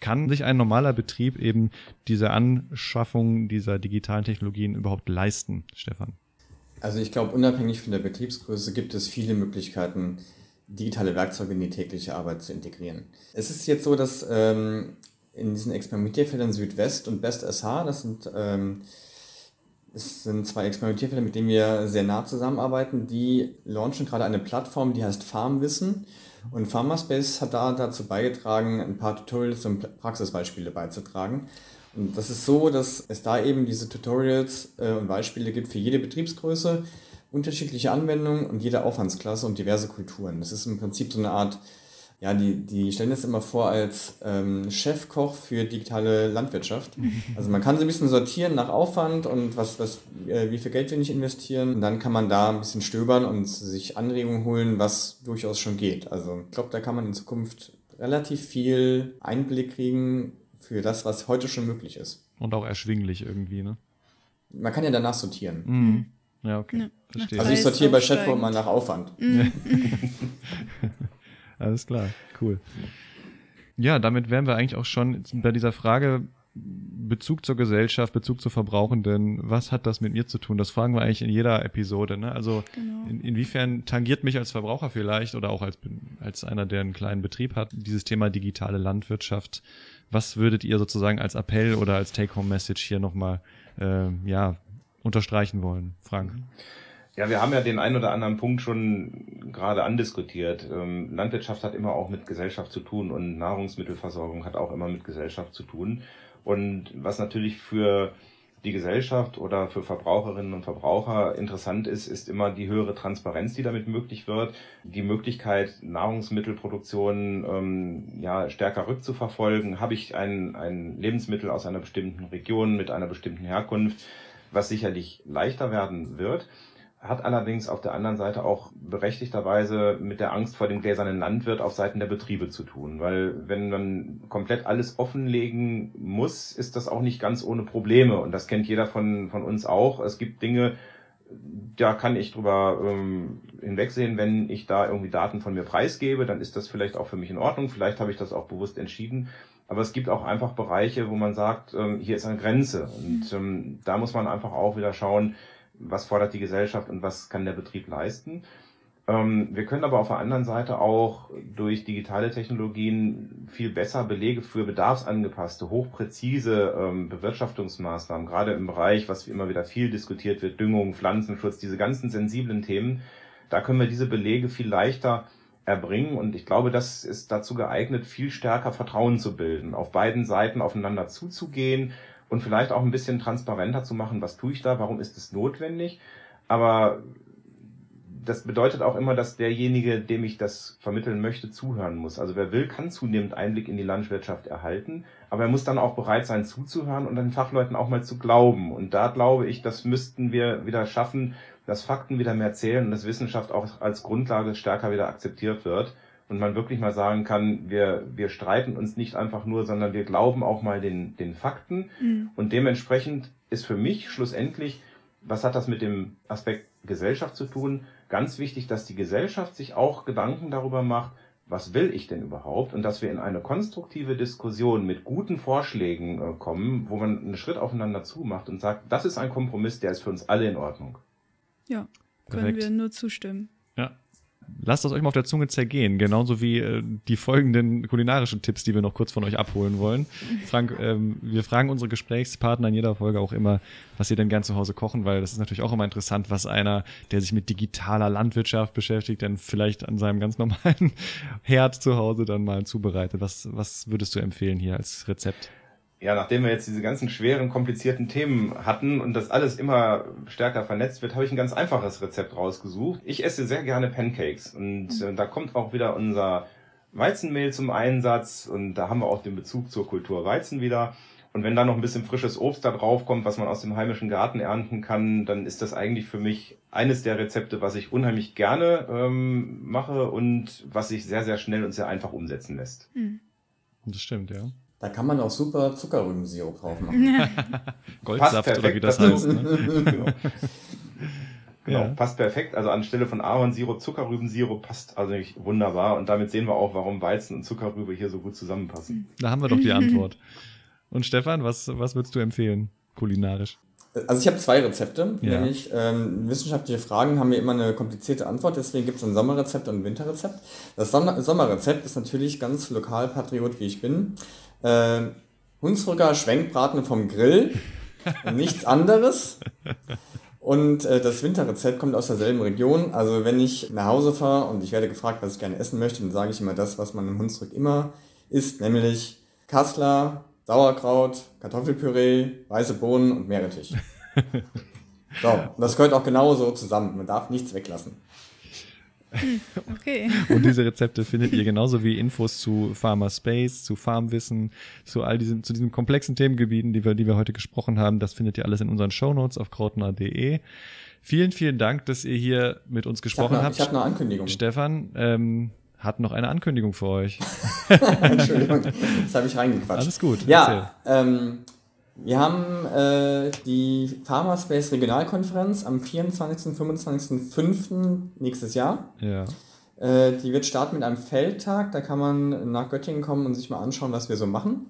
kann sich ein normaler Betrieb eben diese Anschaffung dieser digitalen Technologien überhaupt leisten, Stefan? Also ich glaube, unabhängig von der Betriebsgröße gibt es viele Möglichkeiten, digitale Werkzeuge in die tägliche Arbeit zu integrieren. Es ist jetzt so, dass ähm, in diesen Experimentierfeldern Südwest und Best SH, das sind, ähm, das sind zwei Experimentierfelder, mit denen wir sehr nah zusammenarbeiten, die launchen gerade eine Plattform, die heißt Farmwissen. Und Pharmaspace hat da dazu beigetragen, ein paar Tutorials und Praxisbeispiele beizutragen. Und das ist so, dass es da eben diese Tutorials äh, und Beispiele gibt für jede Betriebsgröße unterschiedliche Anwendungen und jede Aufwandsklasse und diverse Kulturen. Das ist im Prinzip so eine Art, ja, die, die stellen das immer vor als ähm, Chefkoch für digitale Landwirtschaft. Also man kann so ein bisschen sortieren nach Aufwand und was, was, äh, wie viel Geld will ich investieren. Und dann kann man da ein bisschen stöbern und sich Anregungen holen, was durchaus schon geht. Also ich glaube, da kann man in Zukunft relativ viel Einblick kriegen für das, was heute schon möglich ist. Und auch erschwinglich irgendwie, ne? Man kann ja danach sortieren. Mhm. Ja, okay. Ja. Verstehe. Also ich sortiere bei Chatbot mal nach Aufwand. Mhm. Alles klar, cool. Ja, damit wären wir eigentlich auch schon bei dieser Frage Bezug zur Gesellschaft, Bezug zu Verbrauchenden, was hat das mit mir zu tun? Das fragen wir eigentlich in jeder Episode. Ne? Also genau. in, inwiefern tangiert mich als Verbraucher vielleicht oder auch als, als einer, der einen kleinen Betrieb hat, dieses Thema digitale Landwirtschaft? Was würdet ihr sozusagen als Appell oder als Take-Home-Message hier nochmal äh, ja, unterstreichen wollen, Frank? Ja, wir haben ja den einen oder anderen Punkt schon gerade andiskutiert. Ähm, Landwirtschaft hat immer auch mit Gesellschaft zu tun und Nahrungsmittelversorgung hat auch immer mit Gesellschaft zu tun. Und was natürlich für die Gesellschaft oder für Verbraucherinnen und Verbraucher interessant ist, ist immer die höhere Transparenz, die damit möglich wird, die Möglichkeit, Nahrungsmittelproduktion ähm, ja, stärker rückzuverfolgen. Habe ich ein, ein Lebensmittel aus einer bestimmten Region mit einer bestimmten Herkunft, was sicherlich leichter werden wird hat allerdings auf der anderen Seite auch berechtigterweise mit der Angst vor dem gläsernen Landwirt auf Seiten der Betriebe zu tun. Weil wenn man komplett alles offenlegen muss, ist das auch nicht ganz ohne Probleme. Und das kennt jeder von, von uns auch. Es gibt Dinge, da kann ich drüber ähm, hinwegsehen, wenn ich da irgendwie Daten von mir preisgebe, dann ist das vielleicht auch für mich in Ordnung. Vielleicht habe ich das auch bewusst entschieden. Aber es gibt auch einfach Bereiche, wo man sagt, ähm, hier ist eine Grenze. Und ähm, da muss man einfach auch wieder schauen, was fordert die Gesellschaft und was kann der Betrieb leisten. Ähm, wir können aber auf der anderen Seite auch durch digitale Technologien viel besser Belege für bedarfsangepasste, hochpräzise Bewirtschaftungsmaßnahmen, gerade im Bereich, was immer wieder viel diskutiert wird, Düngung, Pflanzenschutz, diese ganzen sensiblen Themen, da können wir diese Belege viel leichter erbringen und ich glaube, das ist dazu geeignet, viel stärker Vertrauen zu bilden, auf beiden Seiten aufeinander zuzugehen, und vielleicht auch ein bisschen transparenter zu machen, was tue ich da, warum ist es notwendig. Aber das bedeutet auch immer, dass derjenige, dem ich das vermitteln möchte, zuhören muss. Also wer will, kann zunehmend Einblick in die Landwirtschaft erhalten, aber er muss dann auch bereit sein zuzuhören und den Fachleuten auch mal zu glauben. Und da glaube ich, das müssten wir wieder schaffen, dass Fakten wieder mehr zählen und dass Wissenschaft auch als Grundlage stärker wieder akzeptiert wird und man wirklich mal sagen kann, wir, wir streiten uns nicht einfach nur, sondern wir glauben auch mal den, den Fakten. Mhm. Und dementsprechend ist für mich schlussendlich, was hat das mit dem Aspekt Gesellschaft zu tun? Ganz wichtig, dass die Gesellschaft sich auch Gedanken darüber macht, was will ich denn überhaupt? Und dass wir in eine konstruktive Diskussion mit guten Vorschlägen äh, kommen, wo man einen Schritt aufeinander zumacht und sagt, das ist ein Kompromiss, der ist für uns alle in Ordnung. Ja, können Perfekt. wir nur zustimmen. Ja, lasst das euch mal auf der Zunge zergehen, genauso wie äh, die folgenden kulinarischen Tipps, die wir noch kurz von euch abholen wollen. Frank, ähm, wir fragen unsere Gesprächspartner in jeder Folge auch immer, was sie denn gern zu Hause kochen, weil das ist natürlich auch immer interessant, was einer, der sich mit digitaler Landwirtschaft beschäftigt, dann vielleicht an seinem ganz normalen Herd zu Hause dann mal zubereitet. Was, was würdest du empfehlen hier als Rezept? Ja, nachdem wir jetzt diese ganzen schweren, komplizierten Themen hatten und das alles immer stärker vernetzt wird, habe ich ein ganz einfaches Rezept rausgesucht. Ich esse sehr gerne Pancakes und äh, da kommt auch wieder unser Weizenmehl zum Einsatz und da haben wir auch den Bezug zur Kultur Weizen wieder. Und wenn da noch ein bisschen frisches Obst da drauf kommt, was man aus dem heimischen Garten ernten kann, dann ist das eigentlich für mich eines der Rezepte, was ich unheimlich gerne ähm, mache und was sich sehr, sehr schnell und sehr einfach umsetzen lässt. Mhm. Das stimmt, ja. Da kann man auch super Zuckerrübensirup drauf machen. Goldsaft oder wie das heißt. Ne? genau. Genau, ja. passt perfekt. Also anstelle von Ahornsirup, Zuckerrübensirup passt also nicht wunderbar. Und damit sehen wir auch, warum Weizen und Zuckerrübe hier so gut zusammenpassen. Da haben wir doch die Antwort. Und Stefan, was, was würdest du empfehlen, kulinarisch? Also ich habe zwei Rezepte, ja. nämlich ähm, wissenschaftliche Fragen haben mir immer eine komplizierte Antwort, deswegen gibt es ein Sommerrezept und ein Winterrezept. Das Sommerrezept ist natürlich ganz lokalpatriot, wie ich bin. Äh, Hunsrücker Schwenkbraten vom Grill, nichts anderes. Und äh, das Winterrezept kommt aus derselben Region. Also wenn ich nach Hause fahre und ich werde gefragt, was ich gerne essen möchte, dann sage ich immer das, was man im Hunsrück immer isst, nämlich Kassler, Sauerkraut, Kartoffelpüree, weiße Bohnen und Meerrettich. so, und das gehört auch genauso zusammen. Man darf nichts weglassen. Okay. Und diese Rezepte findet ihr genauso wie Infos zu Pharma Space, zu Farmwissen, zu all diesen, zu diesen komplexen Themengebieten, die wir, die wir heute gesprochen haben. Das findet ihr alles in unseren Shownotes auf krautner.de. Vielen, vielen Dank, dass ihr hier mit uns gesprochen ich hab noch, habt. Ich habe eine Ankündigung. Stefan, ähm, hat noch eine Ankündigung für euch. Entschuldigung, das habe ich reingequatscht. Alles gut. Ja, ähm, wir haben äh, die Pharmaspace Regionalkonferenz am 24. 25. 5. nächstes Jahr. Ja. Äh, die wird starten mit einem Feldtag. Da kann man nach Göttingen kommen und sich mal anschauen, was wir so machen.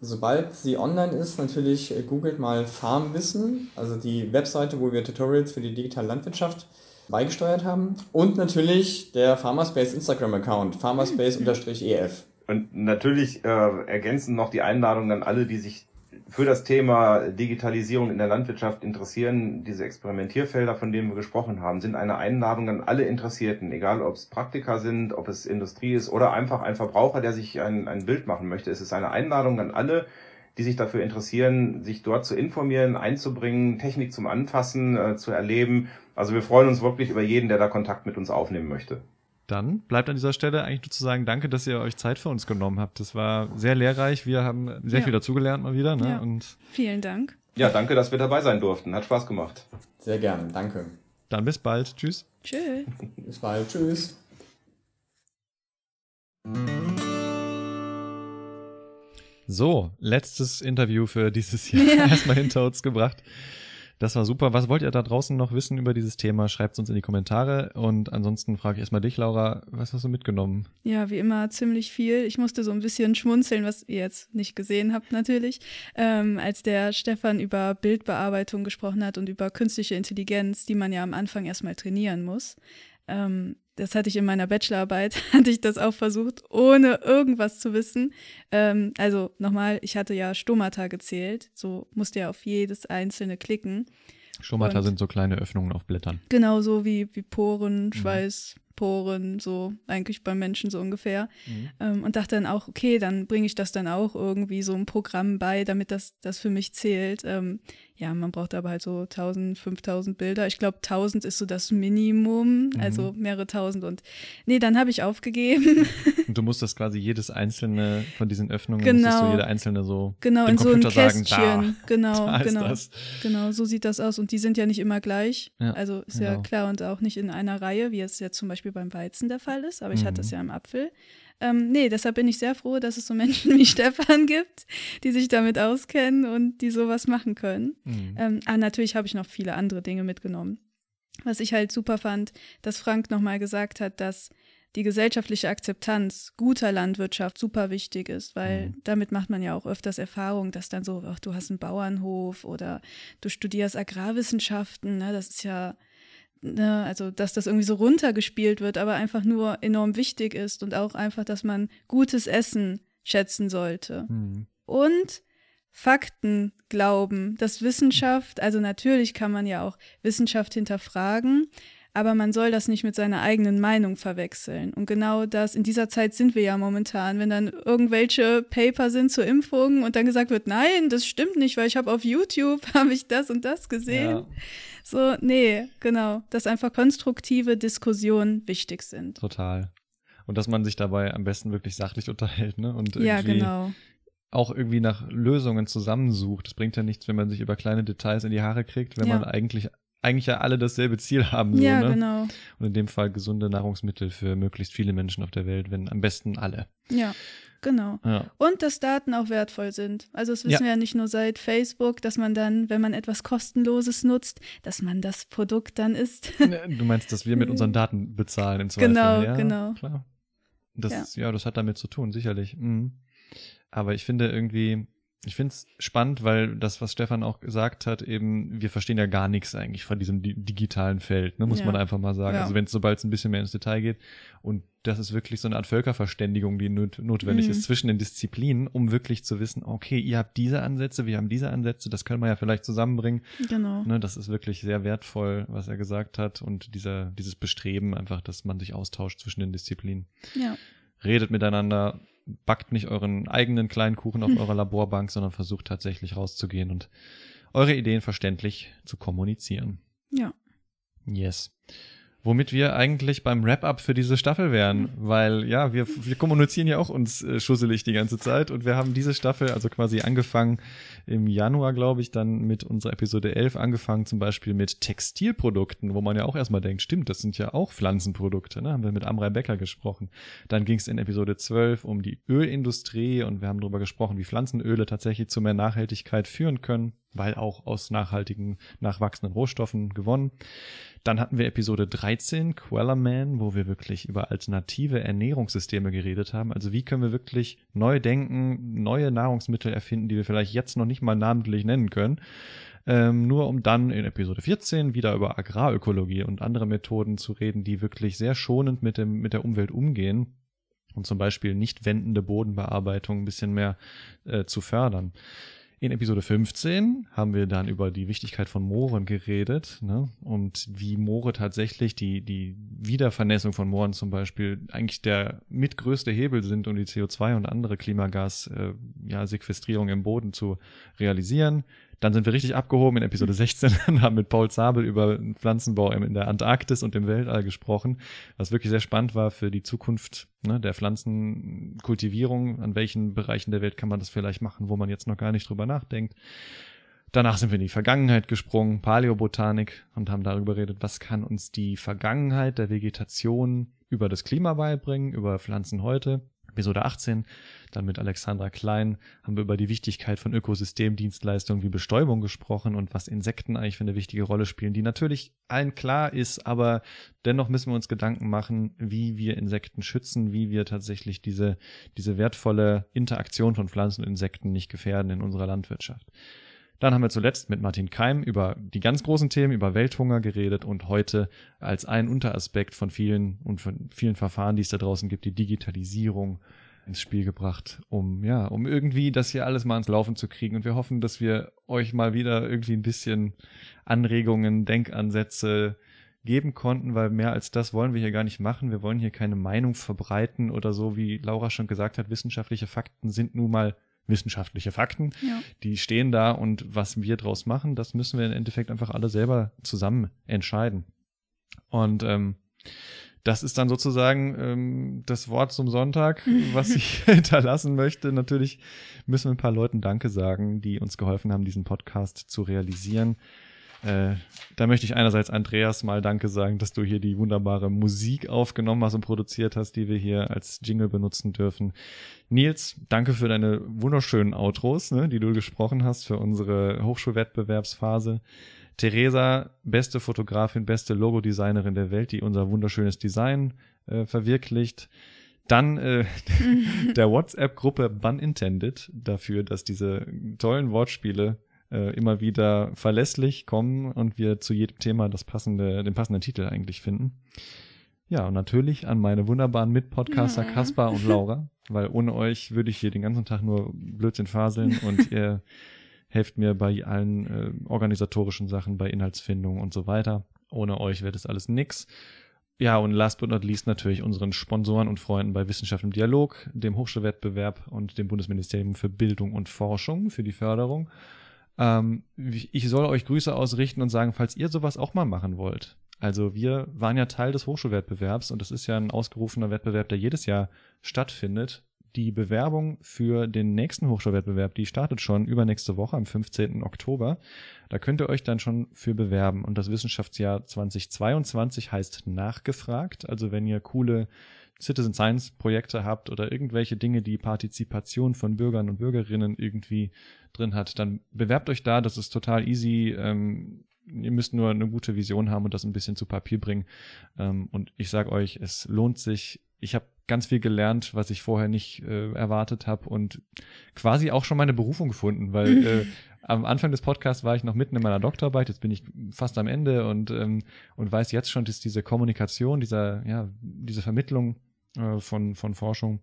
Sobald sie online ist, natürlich äh, googelt mal Farmwissen, also die Webseite, wo wir Tutorials für die digitale Landwirtschaft beigesteuert haben. Und natürlich der Pharmaspace Instagram-Account, pharmaspace-ef. Und natürlich äh, ergänzen noch die Einladung an alle, die sich für das Thema Digitalisierung in der Landwirtschaft interessieren, diese Experimentierfelder, von denen wir gesprochen haben, sind eine Einladung an alle Interessierten, egal ob es Praktiker sind, ob es Industrie ist oder einfach ein Verbraucher, der sich ein, ein Bild machen möchte. Es ist eine Einladung an alle, die sich dafür interessieren, sich dort zu informieren, einzubringen, Technik zum Anfassen, äh, zu erleben. Also wir freuen uns wirklich über jeden, der da Kontakt mit uns aufnehmen möchte. Dann bleibt an dieser Stelle eigentlich nur zu sagen, danke, dass ihr euch Zeit für uns genommen habt. Das war sehr lehrreich. Wir haben sehr ja. viel dazugelernt mal wieder. Ne? Ja. Und Vielen Dank. Ja, danke, dass wir dabei sein durften. Hat Spaß gemacht. Sehr gerne, danke. Dann bis bald. Tschüss. Tschüss. bis bald. Tschüss. So, letztes Interview für dieses Jahr ja. erstmal hinter uns gebracht. Das war super. Was wollt ihr da draußen noch wissen über dieses Thema? Schreibt es uns in die Kommentare. Und ansonsten frage ich erstmal dich, Laura, was hast du mitgenommen? Ja, wie immer ziemlich viel. Ich musste so ein bisschen schmunzeln, was ihr jetzt nicht gesehen habt natürlich, ähm, als der Stefan über Bildbearbeitung gesprochen hat und über künstliche Intelligenz, die man ja am Anfang erstmal trainieren muss. Ähm, das hatte ich in meiner Bachelorarbeit, hatte ich das auch versucht, ohne irgendwas zu wissen. Ähm, also nochmal, ich hatte ja Stomata gezählt, so musste ja auf jedes einzelne klicken. Stomata und sind so kleine Öffnungen auf Blättern. Genau so wie, wie Poren, mhm. Schweiß, Poren, so eigentlich beim Menschen so ungefähr. Mhm. Ähm, und dachte dann auch, okay, dann bringe ich das dann auch irgendwie so ein Programm bei, damit das, das für mich zählt. Ähm, Ja, man braucht aber halt so 1000, 5000 Bilder. Ich glaube, 1000 ist so das Minimum, mhm. also mehrere tausend. Und nee, dann habe ich aufgegeben. Und du musst das quasi jedes einzelne von diesen Öffnungen, genau. musstest du jede einzelne so genau, in Computer so ein Kästchen. Sagen, da, genau, da genau. Das. Genau, so sieht das aus. Und die sind ja nicht immer gleich. Ja, also ist genau. ja klar und auch nicht in einer Reihe, wie es jetzt zum Beispiel beim Weizen der Fall ist. Aber ich Mhm. hatte es ja im Apfel. Ähm, nee, deshalb bin ich sehr froh, dass es so Menschen wie Stefan gibt, die sich damit auskennen und die sowas machen können. Mhm. Ähm, ah, natürlich habe ich noch viele andere Dinge mitgenommen. Was ich halt super fand, dass Frank nochmal gesagt hat, dass die gesellschaftliche Akzeptanz guter Landwirtschaft super wichtig ist, weil Mhm. damit macht man ja auch öfters Erfahrung, dass dann so, ach, du hast einen Bauernhof oder du studierst Agrarwissenschaften, ne, das ist ja, ne, also dass das irgendwie so runtergespielt wird, aber einfach nur enorm wichtig ist und auch einfach, dass man gutes Essen schätzen sollte. Mhm. Und Fakten glauben, dass Wissenschaft, also natürlich kann man ja auch Wissenschaft hinterfragen, aber man soll das nicht mit seiner eigenen Meinung verwechseln. Und genau das, in dieser Zeit sind wir ja momentan, wenn dann irgendwelche Paper sind zur Impfung und dann gesagt wird, nein, das stimmt nicht, weil ich habe auf YouTube, habe ich das und das gesehen. Ja, So, nee, genau, dass einfach konstruktive Diskussionen wichtig sind. total. Und dass man sich dabei am besten wirklich sachlich unterhält, ne? Und irgendwie Ja, genau. auch irgendwie nach Lösungen zusammensucht. Es bringt ja nichts, wenn man sich über kleine Details in die Haare kriegt, wenn Ja. man eigentlich eigentlich ja alle dasselbe Ziel haben. So, Ja, ne? genau. Und in dem Fall gesunde Nahrungsmittel für möglichst viele Menschen auf der Welt, wenn am besten alle. Ja, genau. Ja. Und dass Daten auch wertvoll sind. Also das wissen Ja. wir ja nicht nur seit Facebook, dass man dann, wenn man etwas Kostenloses nutzt, dass man das Produkt dann isst. Du meinst, dass wir mit unseren Daten bezahlen im Zweifel? Genau, ja, genau. Klar. Das, ja. das hat damit zu tun, sicherlich. Mhm. Aber ich finde irgendwie, ich finde es spannend, weil das, was Stefan auch gesagt hat, eben, wir verstehen ja gar nichts eigentlich von diesem di digitalen Feld, ne, muss Ja. man einfach mal sagen. Ja. Also wenn es sobald es ein bisschen mehr ins Detail geht. Und das ist wirklich so eine Art Völkerverständigung, die not notwendig Mhm. ist zwischen den Disziplinen, um wirklich zu wissen, okay, ihr habt diese Ansätze, wir haben diese Ansätze, das können wir ja vielleicht zusammenbringen. genau. Ne, das ist wirklich sehr wertvoll, was er gesagt hat und dieser, dieses Bestreben einfach, dass man sich austauscht zwischen den Disziplinen. Ja. Redet miteinander, backt nicht euren eigenen kleinen Kuchen auf eurer Laborbank, sondern versucht tatsächlich rauszugehen und eure Ideen verständlich zu kommunizieren. Ja. Yes. Womit wir eigentlich beim Wrap-up für diese Staffel wären, weil ja, wir, wir kommunizieren ja auch uns äh, schusselig die ganze Zeit und wir haben diese Staffel, also quasi angefangen im Januar, glaube ich, dann mit unserer Episode 11 angefangen, zum Beispiel mit Textilprodukten, wo man ja auch erstmal denkt, stimmt, das sind ja auch Pflanzenprodukte, ne? haben wir mit Amrei Becker gesprochen. Dann ging es in Episode 12 um die Ölindustrie und wir haben darüber gesprochen, wie Pflanzenöle tatsächlich zu mehr Nachhaltigkeit führen können, weil auch aus nachhaltigen, nachwachsenden Rohstoffen gewonnen. Dann hatten wir Episode 13, Quellerman, wo wir wirklich über alternative Ernährungssysteme geredet haben. Also wie können wir wirklich neu denken, neue Nahrungsmittel erfinden, die wir vielleicht jetzt noch nicht mal namentlich nennen können. Ähm, nur um dann in Episode 14 wieder über Agrarökologie und andere Methoden zu reden, die wirklich sehr schonend mit, dem, mit der Umwelt umgehen und zum Beispiel nicht wendende Bodenbearbeitung ein bisschen mehr äh, zu fördern. In Episode 15 haben wir dann über die Wichtigkeit von Mooren geredet ne? und wie Moore tatsächlich, die, die Wiedervernässung von Mooren zum Beispiel, eigentlich der mitgrößte Hebel sind, um die CO2 und andere Klimagas-Sequestrierung äh, ja, im Boden zu realisieren. Dann sind wir richtig abgehoben in Episode 16 und haben mit Paul Zabel über Pflanzenbau in der Antarktis und im Weltall gesprochen, was wirklich sehr spannend war für die Zukunft ne, der Pflanzenkultivierung. An welchen Bereichen der Welt kann man das vielleicht machen, wo man jetzt noch gar nicht drüber nachdenkt. Danach sind wir in die Vergangenheit gesprungen, Paläobotanik und haben darüber geredet, was kann uns die Vergangenheit der Vegetation über das Klima beibringen, über Pflanzen heute. Episode 18, dann mit Alexandra Klein, haben wir über die Wichtigkeit von Ökosystemdienstleistungen wie Bestäubung gesprochen und was Insekten eigentlich für eine wichtige Rolle spielen, die natürlich allen klar ist, aber dennoch müssen wir uns Gedanken machen, wie wir Insekten schützen, wie wir tatsächlich diese, diese wertvolle Interaktion von Pflanzen und Insekten nicht gefährden in unserer Landwirtschaft. Dann haben wir zuletzt mit Martin Keim über die ganz großen Themen, über Welthunger geredet und heute als ein Unteraspekt von vielen und von vielen Verfahren, die es da draußen gibt, die Digitalisierung ins Spiel gebracht, um, ja, um irgendwie das hier alles mal ins Laufen zu kriegen. Und wir hoffen, dass wir euch mal wieder irgendwie ein bisschen Anregungen, Denkansätze geben konnten, weil mehr als das wollen wir hier gar nicht machen. Wir wollen hier keine Meinung verbreiten oder so, wie Laura schon gesagt hat, wissenschaftliche Fakten sind nun mal wissenschaftliche Fakten. Ja. Die stehen da und was wir draus machen, das müssen wir im Endeffekt einfach alle selber zusammen entscheiden. Und ähm, das ist dann sozusagen ähm, das Wort zum Sonntag, was ich hinterlassen möchte. Natürlich müssen wir ein paar Leuten Danke sagen, die uns geholfen haben, diesen Podcast zu realisieren. Äh, da möchte ich einerseits Andreas mal Danke sagen, dass du hier die wunderbare Musik aufgenommen hast und produziert hast, die wir hier als Jingle benutzen dürfen. Nils, danke für deine wunderschönen Outros, ne, die du gesprochen hast für unsere Hochschulwettbewerbsphase. Theresa, beste Fotografin, beste Logodesignerin der Welt, die unser wunderschönes Design äh, verwirklicht. Dann äh, der WhatsApp-Gruppe Bun Intended dafür, dass diese tollen Wortspiele äh, immer wieder verlässlich kommen und wir zu jedem Thema das passende, den passenden Titel eigentlich finden. Ja, und natürlich an meine wunderbaren Mitpodcaster ja. Kaspar und Laura, weil ohne euch würde ich hier den ganzen Tag nur Blödsinn faseln und ihr helft mir bei allen äh, organisatorischen Sachen, bei Inhaltsfindung und so weiter. Ohne euch wäre das alles nix. Ja, und last but not least natürlich unseren Sponsoren und Freunden bei Wissenschaft im Dialog, dem Hochschulwettbewerb und dem Bundesministerium für Bildung und Forschung für die Förderung. Ähm, ich soll euch Grüße ausrichten und sagen, falls ihr sowas auch mal machen wollt. Also wir waren ja Teil des Hochschulwettbewerbs und das ist ja ein ausgerufener Wettbewerb, der jedes Jahr stattfindet. Die Bewerbung für den nächsten Hochschulwettbewerb, die startet schon übernächste Woche am 15. Oktober. Da könnt ihr euch dann schon für bewerben. Und das Wissenschaftsjahr 2022 heißt nachgefragt. Also wenn ihr coole Citizen Science Projekte habt oder irgendwelche Dinge, die Partizipation von Bürgern und Bürgerinnen irgendwie drin hat, dann bewerbt euch da. Das ist total easy. Ähm, ihr müsst nur eine gute Vision haben und das ein bisschen zu Papier bringen. Ähm, und ich sage euch, es lohnt sich. Ich habe ganz viel gelernt, was ich vorher nicht äh, erwartet habe und quasi auch schon meine Berufung gefunden, weil äh, am Anfang des Podcasts war ich noch mitten in meiner Doktorarbeit, jetzt bin ich fast am Ende und ähm, und weiß jetzt schon, dass diese Kommunikation, dieser ja diese Vermittlung äh, von von Forschung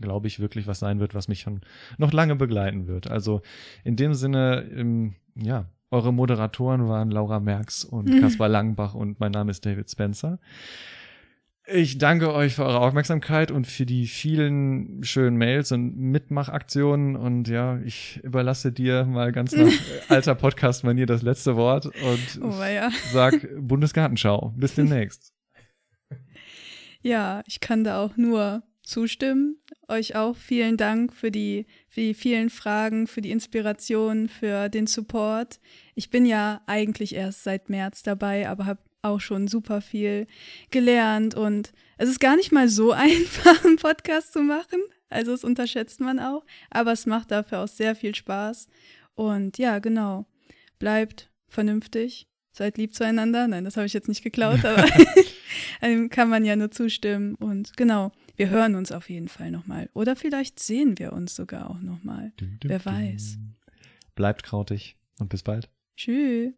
glaube ich, wirklich was sein wird, was mich schon noch lange begleiten wird. Also in dem Sinne, ähm, ja, eure Moderatoren waren Laura Merks und mhm. Kaspar Langenbach und mein Name ist David Spencer. Ich danke euch für eure Aufmerksamkeit und für die vielen schönen Mails und Mitmachaktionen. Und ja, ich überlasse dir mal ganz nach alter Podcast-Manier das letzte Wort und oh, ja. sag Bundesgartenschau. Bis demnächst. Ja, ich kann da auch nur zustimmen. Euch auch vielen Dank für die, für die vielen Fragen, für die Inspiration, für den Support. Ich bin ja eigentlich erst seit März dabei, aber habe auch schon super viel gelernt und es ist gar nicht mal so einfach, einen Podcast zu machen. Also das unterschätzt man auch, aber es macht dafür auch sehr viel Spaß. Und ja, genau, bleibt vernünftig, seid lieb zueinander. Nein, das habe ich jetzt nicht geklaut, aber kann man ja nur zustimmen. Und genau, wir hören uns auf jeden Fall nochmal. Oder vielleicht sehen wir uns sogar auch nochmal. Wer weiß. Bleibt krautig und bis bald. Tschüss.